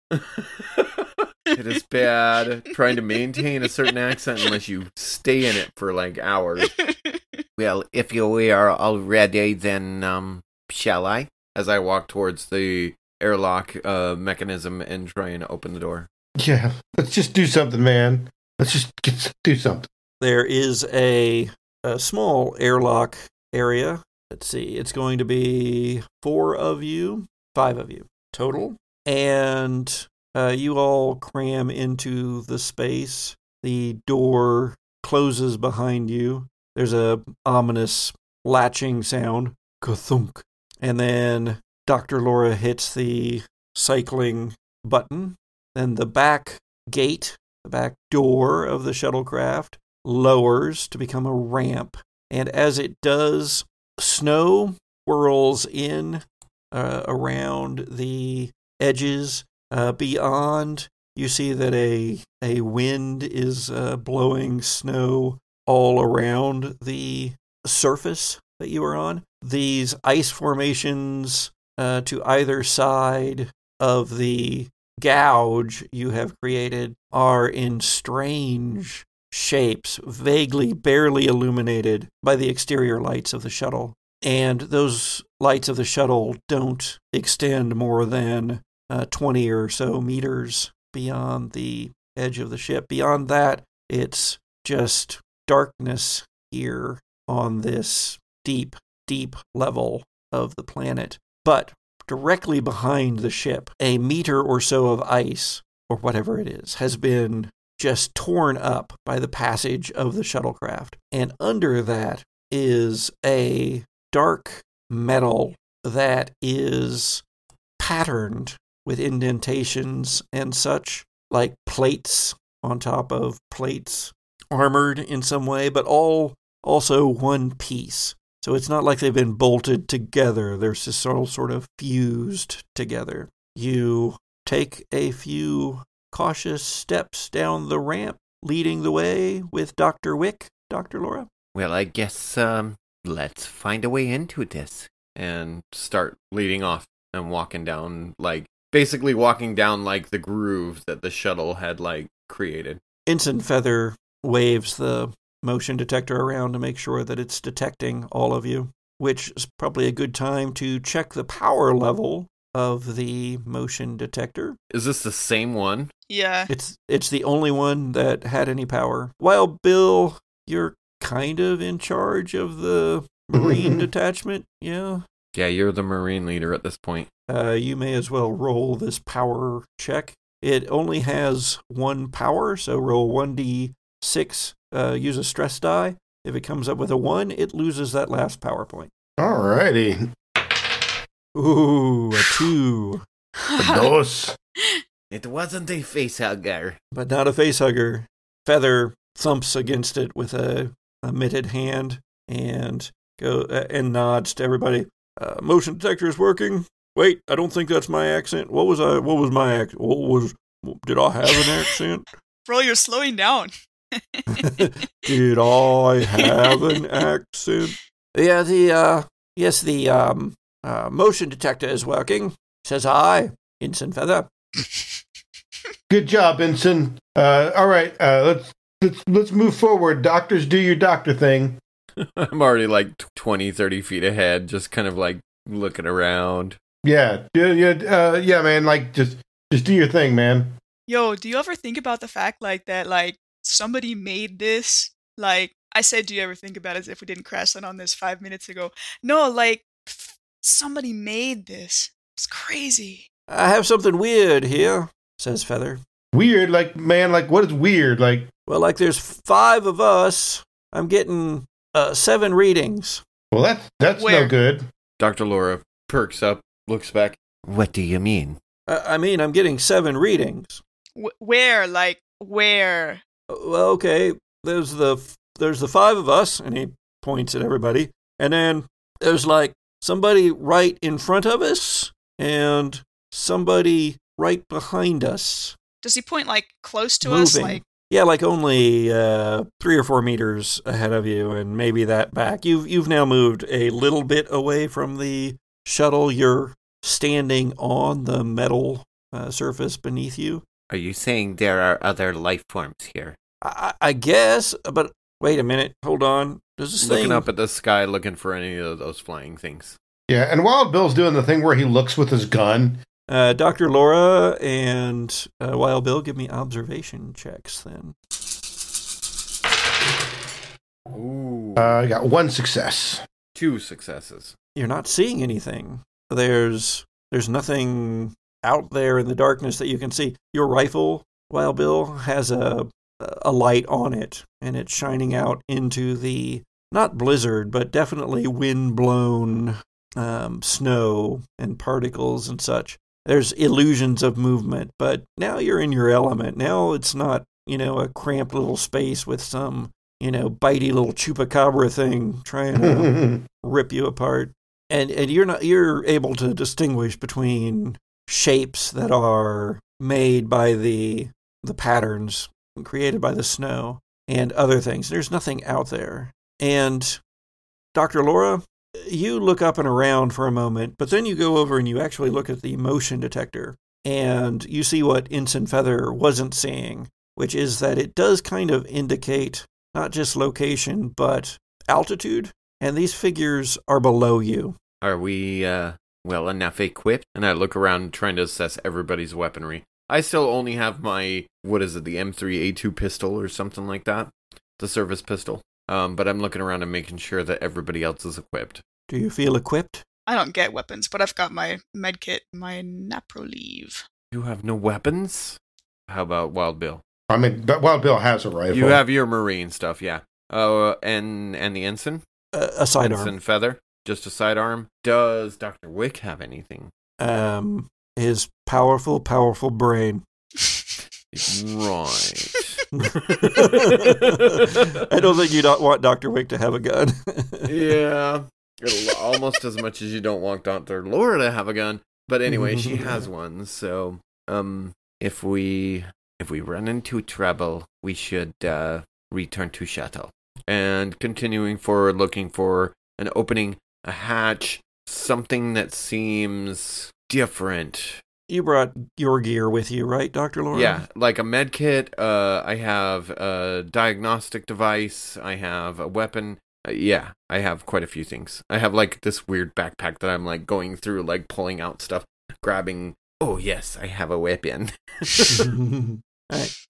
It is bad trying to maintain a certain accent unless you stay in it for like hours. well, if you are all ready, then um, shall I? As I walk towards the airlock uh, mechanism and try and open the door. yeah, let's just do something, man. Let's just get, do something. There is a, a small airlock area. Let's see, it's going to be four of you, five of you total. And uh, you all cram into the space. The door closes behind you. There's a ominous latching sound. Kathunk, And then Dr. Laura hits the cycling button. Then the back gate, the back door of the shuttlecraft lowers to become a ramp. And as it does, snow whirls in uh, around the edges. Uh, beyond, you see that a, a wind is uh, blowing snow all around the surface that you are on. These ice formations uh, to either side of the gouge you have created are in strange shapes, vaguely, barely illuminated by the exterior lights of the shuttle. And those lights of the shuttle don't extend more than uh, 20 or so meters beyond the edge of the ship. Beyond that, it's just darkness here on this deep, deep level of the planet. But directly behind the ship, a meter or so of ice, or whatever it is, has been just torn up by the passage of the shuttlecraft. And under that is a dark metal that is patterned with indentations and such, like plates on top of plates, armored in some way, but all also one piece. So it's not like they've been bolted together, they're just all sort of fused together. You take a few cautious steps down the ramp, leading the way with Dr. Wick, Dr. Laura. Well, I guess um, let's find a way into this. and start leading off and walking down like basically walking down like the groove that the shuttle had like created. Ensign Feather waves the motion detector around to make sure that it's detecting all of you, which is probably a good time to check the power level of the motion detector. Is this the same one? Yeah. It's it's the only one that had any power. While Bill, you're kind of in charge of the marine detachment, yeah. Yeah, you're the marine leader at this point. Uh, you may as well roll this power check. It only has one power, so roll 1d6, uh, use a stress die. If it comes up with a 1, it loses that last power point. Alrighty. Ooh, a 2. Dos. It wasn't a face hugger. But not a face hugger. Feather thumps against it with a, a mitted hand and go uh, and nods to everybody. Uh, motion detector is working. Wait, I don't think that's my accent. What was I? What was my accent? What was? Did I have an accent? Bro, you're slowing down. Did I have an accent? Yeah, the uh yes, the um uh, motion detector is working. Says I, Ensign Feather. Good job, Ensign. Uh, all right, uh, let's let's let's move forward. Doctors, do your doctor thing. I'm already like 20, 30 feet ahead, just kind of like looking around. Yeah, yeah, yeah, uh, yeah, man. Like, just just do your thing, man. Yo, do you ever think about the fact like that like somebody made this? Like I said, do you ever think about it as if we didn't crash land on this five minutes ago? No, like somebody made this. It's crazy. I have something weird here, says Feather. Weird, like man, like what is weird? Like, Well, like there's five of us. I'm getting uh, seven readings. well, that's that's Where? no good. Dr. Laura perks up, looks back. What do you mean? Uh, I mean, I'm getting seven readings. Wh- where, like, where? Well, okay. There's the there's the five of us, and he points at everybody, and then there's like somebody right in front of us, and somebody right behind us. Does he point like close to us? Like, Yeah, like only uh, three or four meters ahead of you, and maybe that back. You've you've now moved a little bit away from the shuttle. You're standing on the metal uh, surface beneath you. Are you saying there are other life forms here? I, I guess, but wait a minute. Hold on. Does this Looking thing? up at the sky, looking for any of those flying things. Yeah, and Wild Bill's doing the thing where he looks with his gun. uh, Dr. Laura and uh, Wild Bill, give me observation checks then. Ooh. Uh, I got one success. Two successes. You're not seeing anything. There's there's nothing out there in the darkness that you can see. Your rifle, Wild Bill, has a a light on it, and it's shining out into the not blizzard, but definitely wind blown um, snow and particles and such. There's illusions of movement, but now you're in your element. Now it's not, you know, a cramped little space with some, you know, bitey little chupacabra thing trying to rip you apart. And and you're not you're able to distinguish between shapes that are made by the the patterns created by the snow and other things. There's nothing out there. And Dr. Laura, you look up and around for a moment, but then you go over and you actually look at the motion detector and you see what Ensign Feather wasn't seeing, which is that it does kind of indicate not just location, but altitude. And these figures are below you. Are we uh, well enough equipped? And I look around trying to assess everybody's weaponry. I still only have my, what is it, the M3A2 pistol or something like that? The service pistol. Um, but I'm looking around and making sure that everybody else is equipped. Do you feel equipped? I don't get weapons, but I've got my med kit, my Naproleve. You have no weapons? How about Wild Bill? I mean, but Wild Bill has a rifle. You have your marine stuff, yeah. Oh, uh, and and the ensign, Uh, a sidearm. ensign feather, just a sidearm. Does Doctor Wick have anything? Um, his powerful, powerful brain. Right. I don't think you don't want Doctor Wick to have a gun. yeah, almost as much as you don't want Doctor Laura to have a gun. But anyway, she has one. So, um, if we if we run into trouble, we should uh, return to Chateau and continuing forward, looking for an opening, a hatch, something that seems different. you brought your gear with you, right, Doctor Laura? Yeah, like a med kit. Uh, I have a diagnostic device. I have a weapon. Uh, yeah, I have quite a few things. I have like this weird backpack that I'm like going through, like pulling out stuff, grabbing. Oh yes, I have a weapon.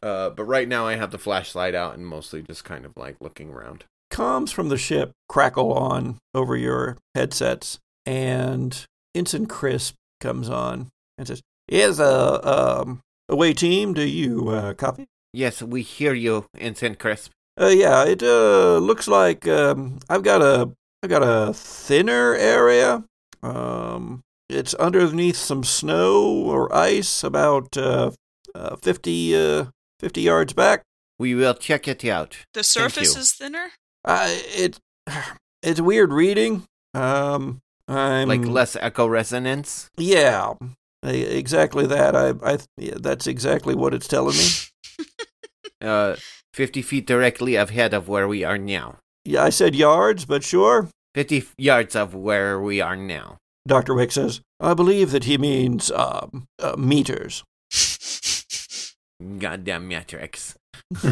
uh, but right now I have the flashlight out and mostly just kind of like looking around. Comms from the ship crackle on over your headsets, and Ensign Crisp comes on and says, "Is a um, away team, do you uh, copy?" Yes, we hear you, Ensign Crisp. Uh, yeah, it uh looks like um I've got a I've got a thinner area. Um, it's underneath some snow or ice, about uh, uh 50 uh 50 yards back. We will check it out. The surface is thinner. Uh, it it's weird reading. Um, I'm Like less echo resonance. Yeah, exactly that. I I yeah, that's exactly what it's telling me. Uh, 50 feet directly ahead of where we are now. Yeah, I said yards, but sure. 50 f- yards of where we are now. Dr. Wick says, I believe that he means um, uh, meters. Goddamn metrics.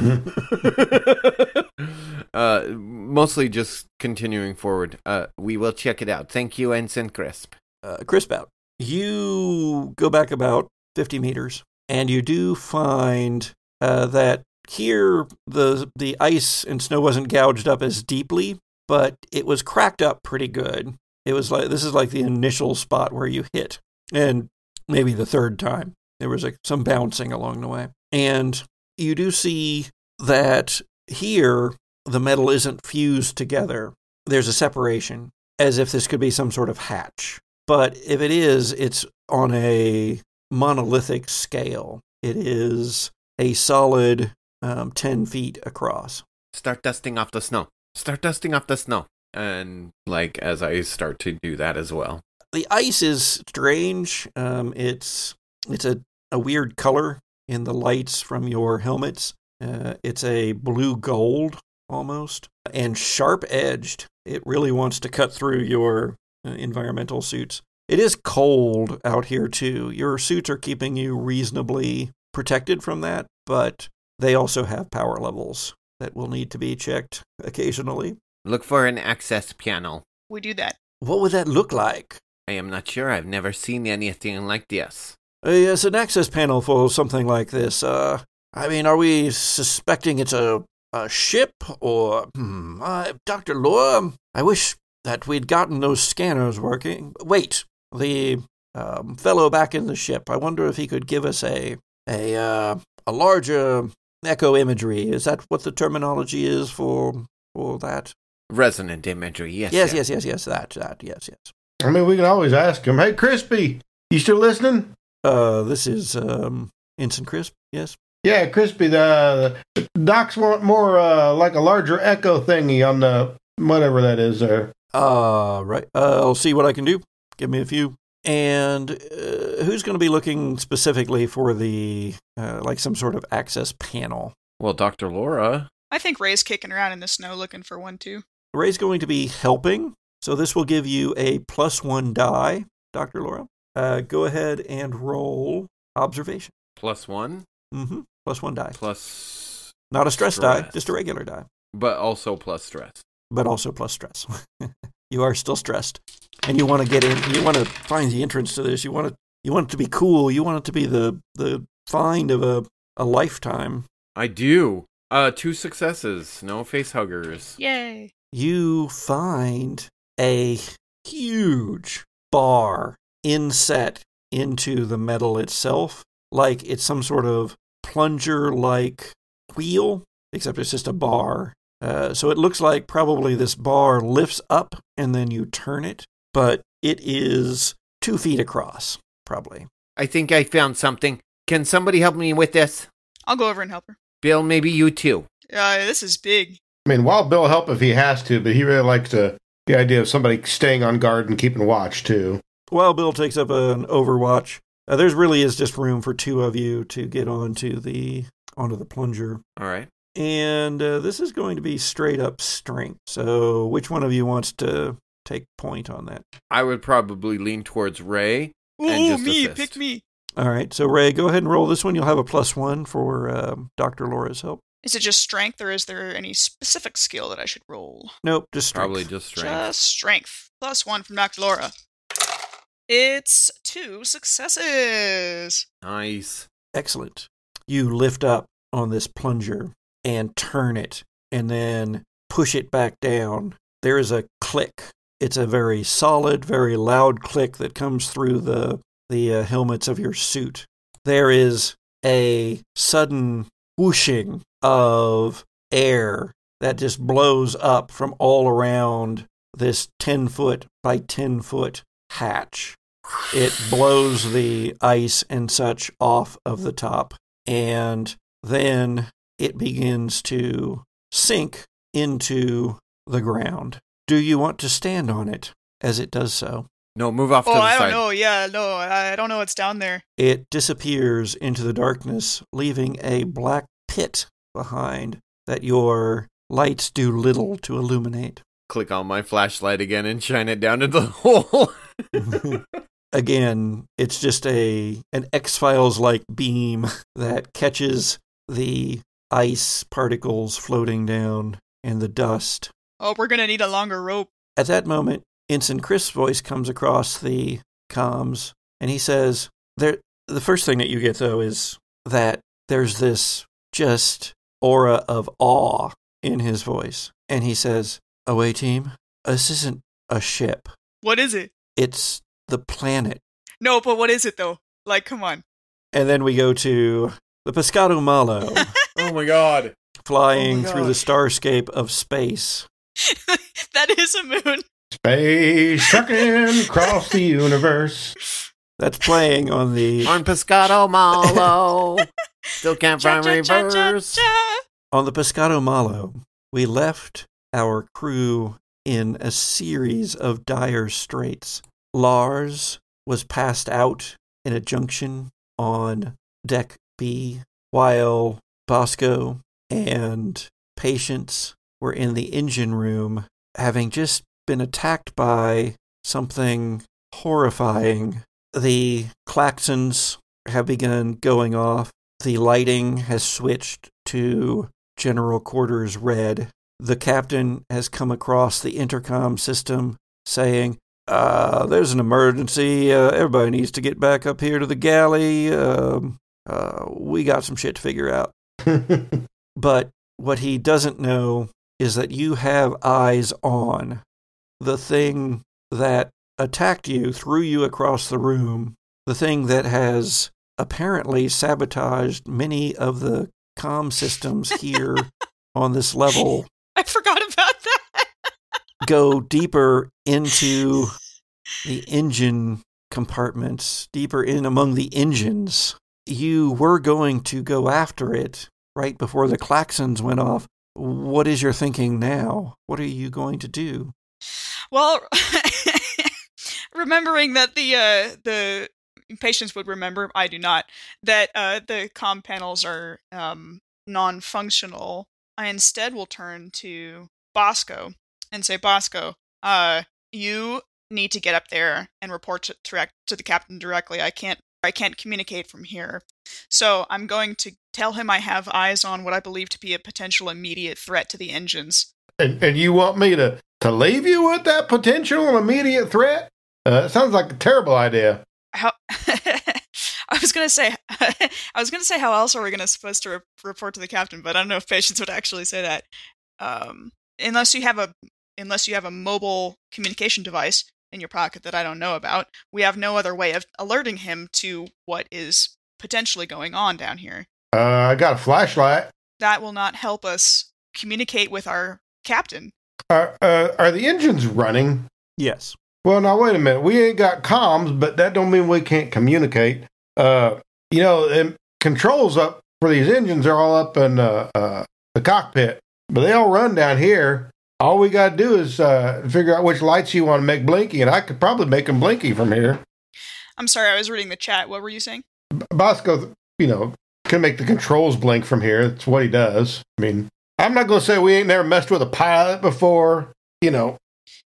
uh, mostly just continuing forward. Uh, We will check it out. Thank you, Ensign Crisp. Uh, crisp out. You go back about 50 meters, and you do find uh, that here the the ice and snow wasn't gouged up as deeply, but it was cracked up pretty good. It was like this is like the initial spot where you hit, and maybe the third time there was like some bouncing along the way, and you do see that here the metal isn't fused together. There's a separation, as if this could be some sort of hatch. But if it is, it's on a monolithic scale. It is a solid um, 10 feet across. Start dusting off the snow. Start dusting off the snow. and like as I start to do that as well. The ice is strange. Um, it's it's a, a weird color in the lights from your helmets. Uh, it's a blue gold almost and sharp edged. It really wants to cut through your uh, environmental suits. It is cold out here too. Your suits are keeping you reasonably protected from that, but they also have power levels that will need to be checked occasionally. Look for an access panel. We do that. What would that look like? I am not sure. I've never seen anything like this. Uh, yes, an access panel for something like this. Uh, I mean, are we suspecting it's a, a ship or hmm, uh, Doctor Law? I wish that we'd gotten those scanners working. Wait, the um, fellow back in the ship. I wonder if he could give us a a uh, a larger echo imagery. Is that what the terminology is for for that? Resonant imagery, yes. Yes, sir. yes, yes, yes. That, that. Yes, yes. I mean, we can always ask him. Hey, Crispy, you still listening? Uh, this is um, Ensign Crisp. Yes. Yeah, Crispy. The, the docs want more uh, like a larger echo thingy on the whatever that is there. Uh, right. Uh, I'll see what I can do. Give me a few. And uh, who's going to be looking specifically for the uh, like some sort of access panel? Well, Dr. Laura. I think Ray's kicking around in the snow looking for one too. Ray's going to be helping, so this will give you a plus one die, Doctor Laura. Uh, go ahead and roll observation. Plus one, Mm-hmm. Plus one die. plus, Not a stress, die, just a regular die, but also plus stress. but also plus stress. you are still stressed, and you want to get in. You want to find the entrance to this. You want it. You want it to be cool. You want it to be the the find of a a lifetime. I do. Uh, two successes. No face huggers. Yay! You find a huge bar inset into the metal itself, like it's some sort of plunger like wheel, except it's just a bar. Uh, so it looks like probably this bar lifts up and then you turn it, but it is two feet across, probably. I think I found something. Can somebody help me with this? I'll go over and help her. Bill, maybe you too. Uh, this is big. I mean, Wild Bill will help if he has to, but he really likes to, the idea of somebody staying on guard and keeping watch too. While Bill takes up an overwatch, uh, there's really is just room for two of you to get onto the onto the plunger. All right. And uh, this is going to be straight up strength. So, which one of you wants to take point on that? I would probably lean towards Ray. Ooh, And just me, assist. pick me. All right. So, Ray, go ahead and roll this one. You'll have a plus one for um, Dr. Laura's help. Is it just strength, or is there any specific skill that I should roll? Nope, just strength. Probably just strength. Just strength. Plus one from Dr. Laura. It's two successes. Nice. Excellent. You lift up on this plunger and turn it and then push it back down. There is a click. It's a very solid, very loud click that comes through the the uh, helmets of your suit. There is a sudden whooshing of air that just blows up from all around this 10 foot by 10 foot hatch. It blows the ice and such off of the top, and then it begins to sink into the ground. Do you want to stand on it as it does so? No, move off Oh, to the I side. don't know. Yeah, no, I don't know what's down there. It disappears into the darkness, leaving a black pit behind that your lights do little to illuminate. Click on my flashlight again and shine it down into the hole. Again, it's just a an X-Files like beam that catches the ice particles floating down and the dust. Oh, we're gonna need a longer rope. At that moment, Ensign Chris' voice comes across the comms, and he says, "There." The first thing that you get though is that there's this just aura of awe in his voice, and he says, "Away, team. This isn't a ship. What is it? It's the planet." No, but what is it though? Like, come on. And then we go to the Pescado Malo oh my god. flying Oh my through the gosh. starscape of space. that is a moon. Space trucking across the universe. That's playing on the On Pescado Malo. Still can't Cha, find cha, cha, cha, reverse. cha. On the Pescado Malo, we left our crew in a series of dire straits. Lars was passed out in a junction on deck B, while Bosco and Patience were in the engine room, having just been attacked by something horrifying. The klaxons have begun going off. The lighting has switched to general quarters red. The captain has come across the intercom system saying, uh, there's an emergency. Uh, everybody needs to get back up here to the galley. Um, uh, we got some shit to figure out. But what he doesn't know is that you have eyes on the thing that attacked you, threw you across the room, the thing that has apparently sabotaged many of the comm systems here on this level I forgot about that. Go deeper into the engine compartments, deeper in among the engines. You were going to go after it right before the klaxons went off. What is your thinking now? What are you going to do? Well, remembering that the uh, the Patience would remember, I do not, that uh, the com panels are um, non-functional. I instead will turn to Bosco and say, Bosco, uh, you need to get up there and report to, direct, to the captain directly. I can't I can't communicate from here. So I'm going to tell him I have eyes on what I believe to be a potential immediate threat to the engines. And, and you want me to, to leave you with that potential immediate threat? Uh, it sounds like a terrible idea. How I was gonna say, I was gonna say, how else are we gonna supposed to re- report to the captain? But I don't know if Patience would actually say that, um, unless you have a unless you have a mobile communication device in your pocket that I don't know about. We have no other way of alerting him to what is potentially going on down here. Uh, I got a flashlight. That will not help us communicate with our captain. Are, uh, are the engines running? Yes. Well, now wait a minute. We ain't got comms, but that don't mean we can't communicate. Uh, you know, and controls up for these engines are all up in uh, uh, the cockpit, but they all run down here. All we got to do is uh, figure out which lights you want to make blinky, and I could probably make them blinky from here. I'm sorry, I was reading the chat. What were you saying? B- Bosco, you know, can make the controls blink from here. That's what he does. I mean, I'm not going to say we ain't never messed with a pilot before. You know,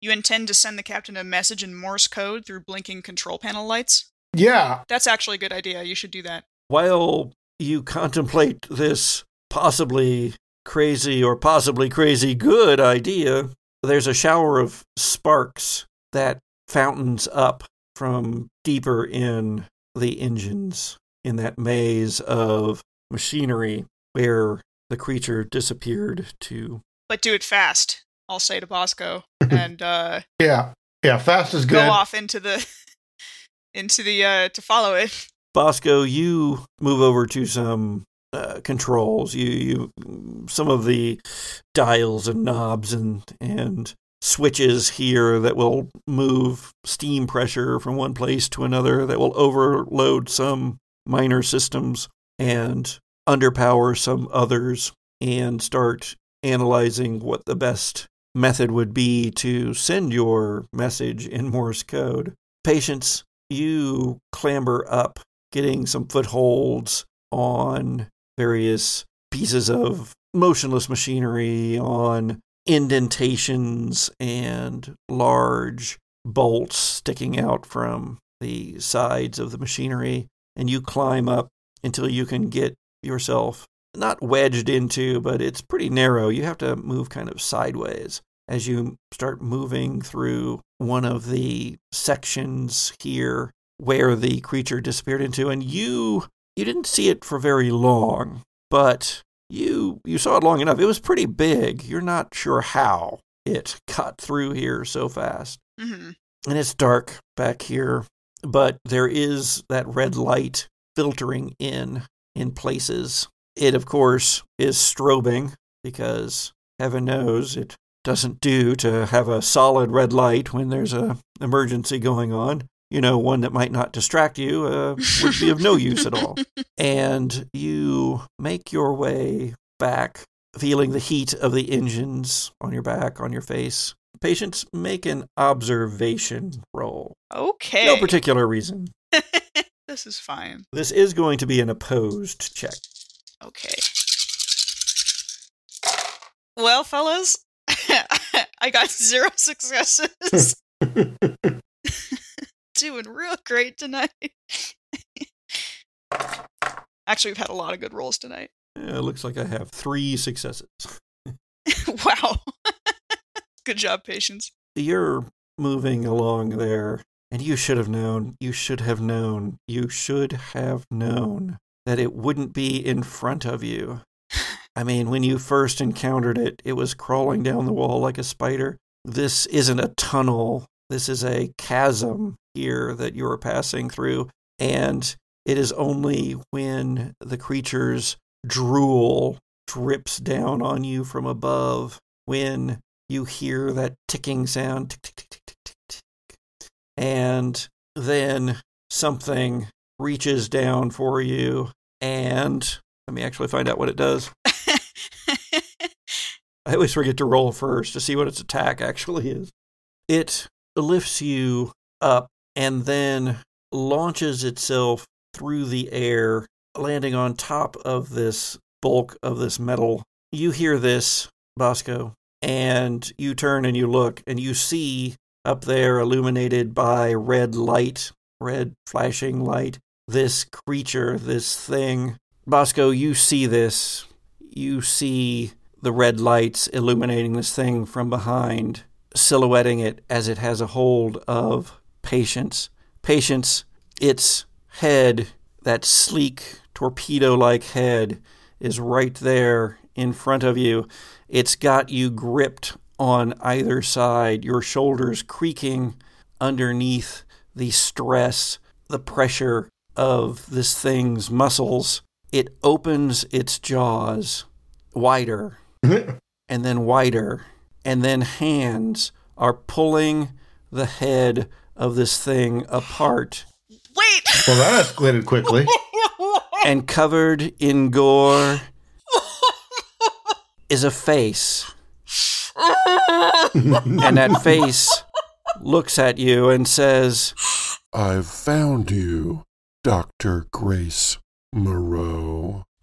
You intend to send the captain a message in Morse code through blinking control panel lights? yeah, That's actually a good idea. You should do that. While you contemplate this possibly crazy or possibly crazy good idea, there's a shower of sparks that fountains up from deeper in the engines in that maze of machinery where the creature disappeared to. But do it fast. I'll say to Bosco, and uh, yeah, yeah. Fast is good. go off into the into the uh, to follow it. Bosco, you move over to some uh, controls. You, you, some of the dials and knobs and and switches here that will move steam pressure from one place to another. That will overload some minor systems and underpower some others, and start analyzing what the best method would be to send your message in Morse code. Patience, you clamber up getting some footholds on various pieces of motionless machinery, on indentations and large bolts sticking out from the sides of the machinery. And you climb up until you can get yourself not wedged into, but it's pretty narrow. You have to move kind of sideways as you start moving through one of the sections here where the creature disappeared into and you you didn't see it for very long but you you saw it long enough. It was pretty big. You're not sure how it cut through here so fast. Hmm and it's dark back here but there is that red light filtering in in places. It of course is strobing because heaven knows it doesn't do to have a solid red light when there's a emergency going on you know one that might not distract you uh, would be of no use at all and you make your way back feeling the heat of the engines on your back on your face Patience make an observation roll Okay. no particular reason this is fine. this is going to be an opposed check Okay. Well, fellas, I got zero successes. Doing real great tonight. Actually, we've had a lot of good rolls tonight. Yeah, it looks like i have three successes wow. good job, patience. you're moving along there, and you should have known, you should have known, you should have known that it wouldn't be in front of you. I mean, when you first encountered it, it was crawling down the wall like a spider. This isn't a tunnel, this is a chasm here that you are passing through, and it is only when the creature's drool drips down on you from above when you hear that ticking sound tick, tick, tick, tick, tick, tick, and then something reaches down for you, and let me actually find out what it does. I always forget to roll first to see what its attack actually is. It lifts you up and then launches itself through the air, landing on top of this bulk of this metal. You hear this, Bosco, and you turn and you look and you see up there, illuminated by red light, red flashing light, this creature, this thing. Bosco, you see this. You see the red lights illuminating this thing from behind, silhouetting it as it has a hold of Patience. Patience, its head, that sleek torpedo like head, is right there in front of you. It's got you gripped on either side, your shoulders creaking underneath the stress, the pressure of this thing's muscles. It opens its jaws wider and then wider, and then hands are pulling the head of this thing apart. Wait! Well, that escalated quickly. and covered in gore is a face. and that face looks at you and says, I've found you, Dr. Grace Moreau.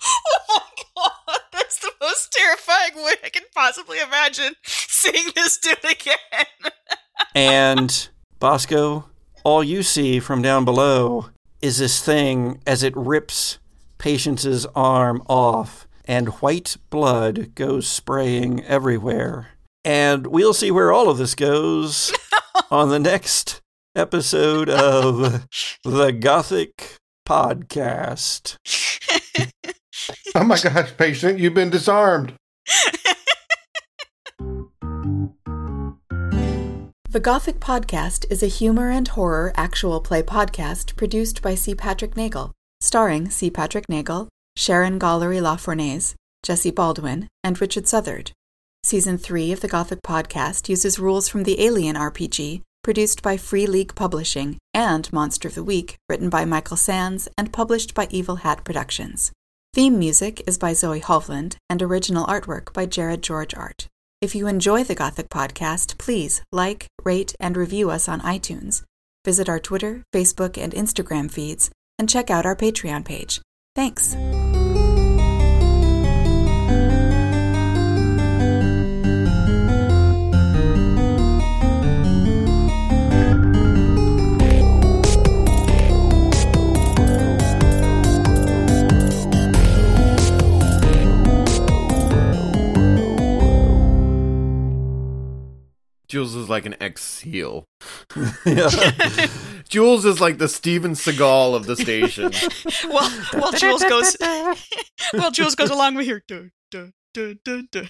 Oh my god, that's the most terrifying way I can possibly imagine seeing this dude again. and Bosco, all you see from down below is this thing as it rips Patience's arm off, and white blood goes spraying everywhere. And we'll see where all of this goes on the next episode of the Gothic Podcast. oh my gosh, patient, you've been disarmed. The Gothic Podcast is a humor and horror actual play podcast produced by C. Patrick Neagle, starring C. Patrick Neagle, Sharon Gollery LaFournese, Jesse Baldwin, and Richard Southard. Season 3 of the Gothic Podcast uses rules from the Alien RPG, produced by Free League Publishing, and Monster of the Week, written by Michael Sands and published by Evil Hat Productions. Theme music is by Zoe Hovland and original artwork by Jared George Art. If you enjoy the Gothic Podcast, please like, rate, and review us on iTunes. Visit our Twitter, Facebook, and Instagram feeds, and check out our Patreon page. Thanks. Jules is like an ex SEAL. Yeah. Jules is like the Steven Seagal of the station. well, well, Jules goes. well, Jules goes along with here. Duh, duh, duh, duh, duh.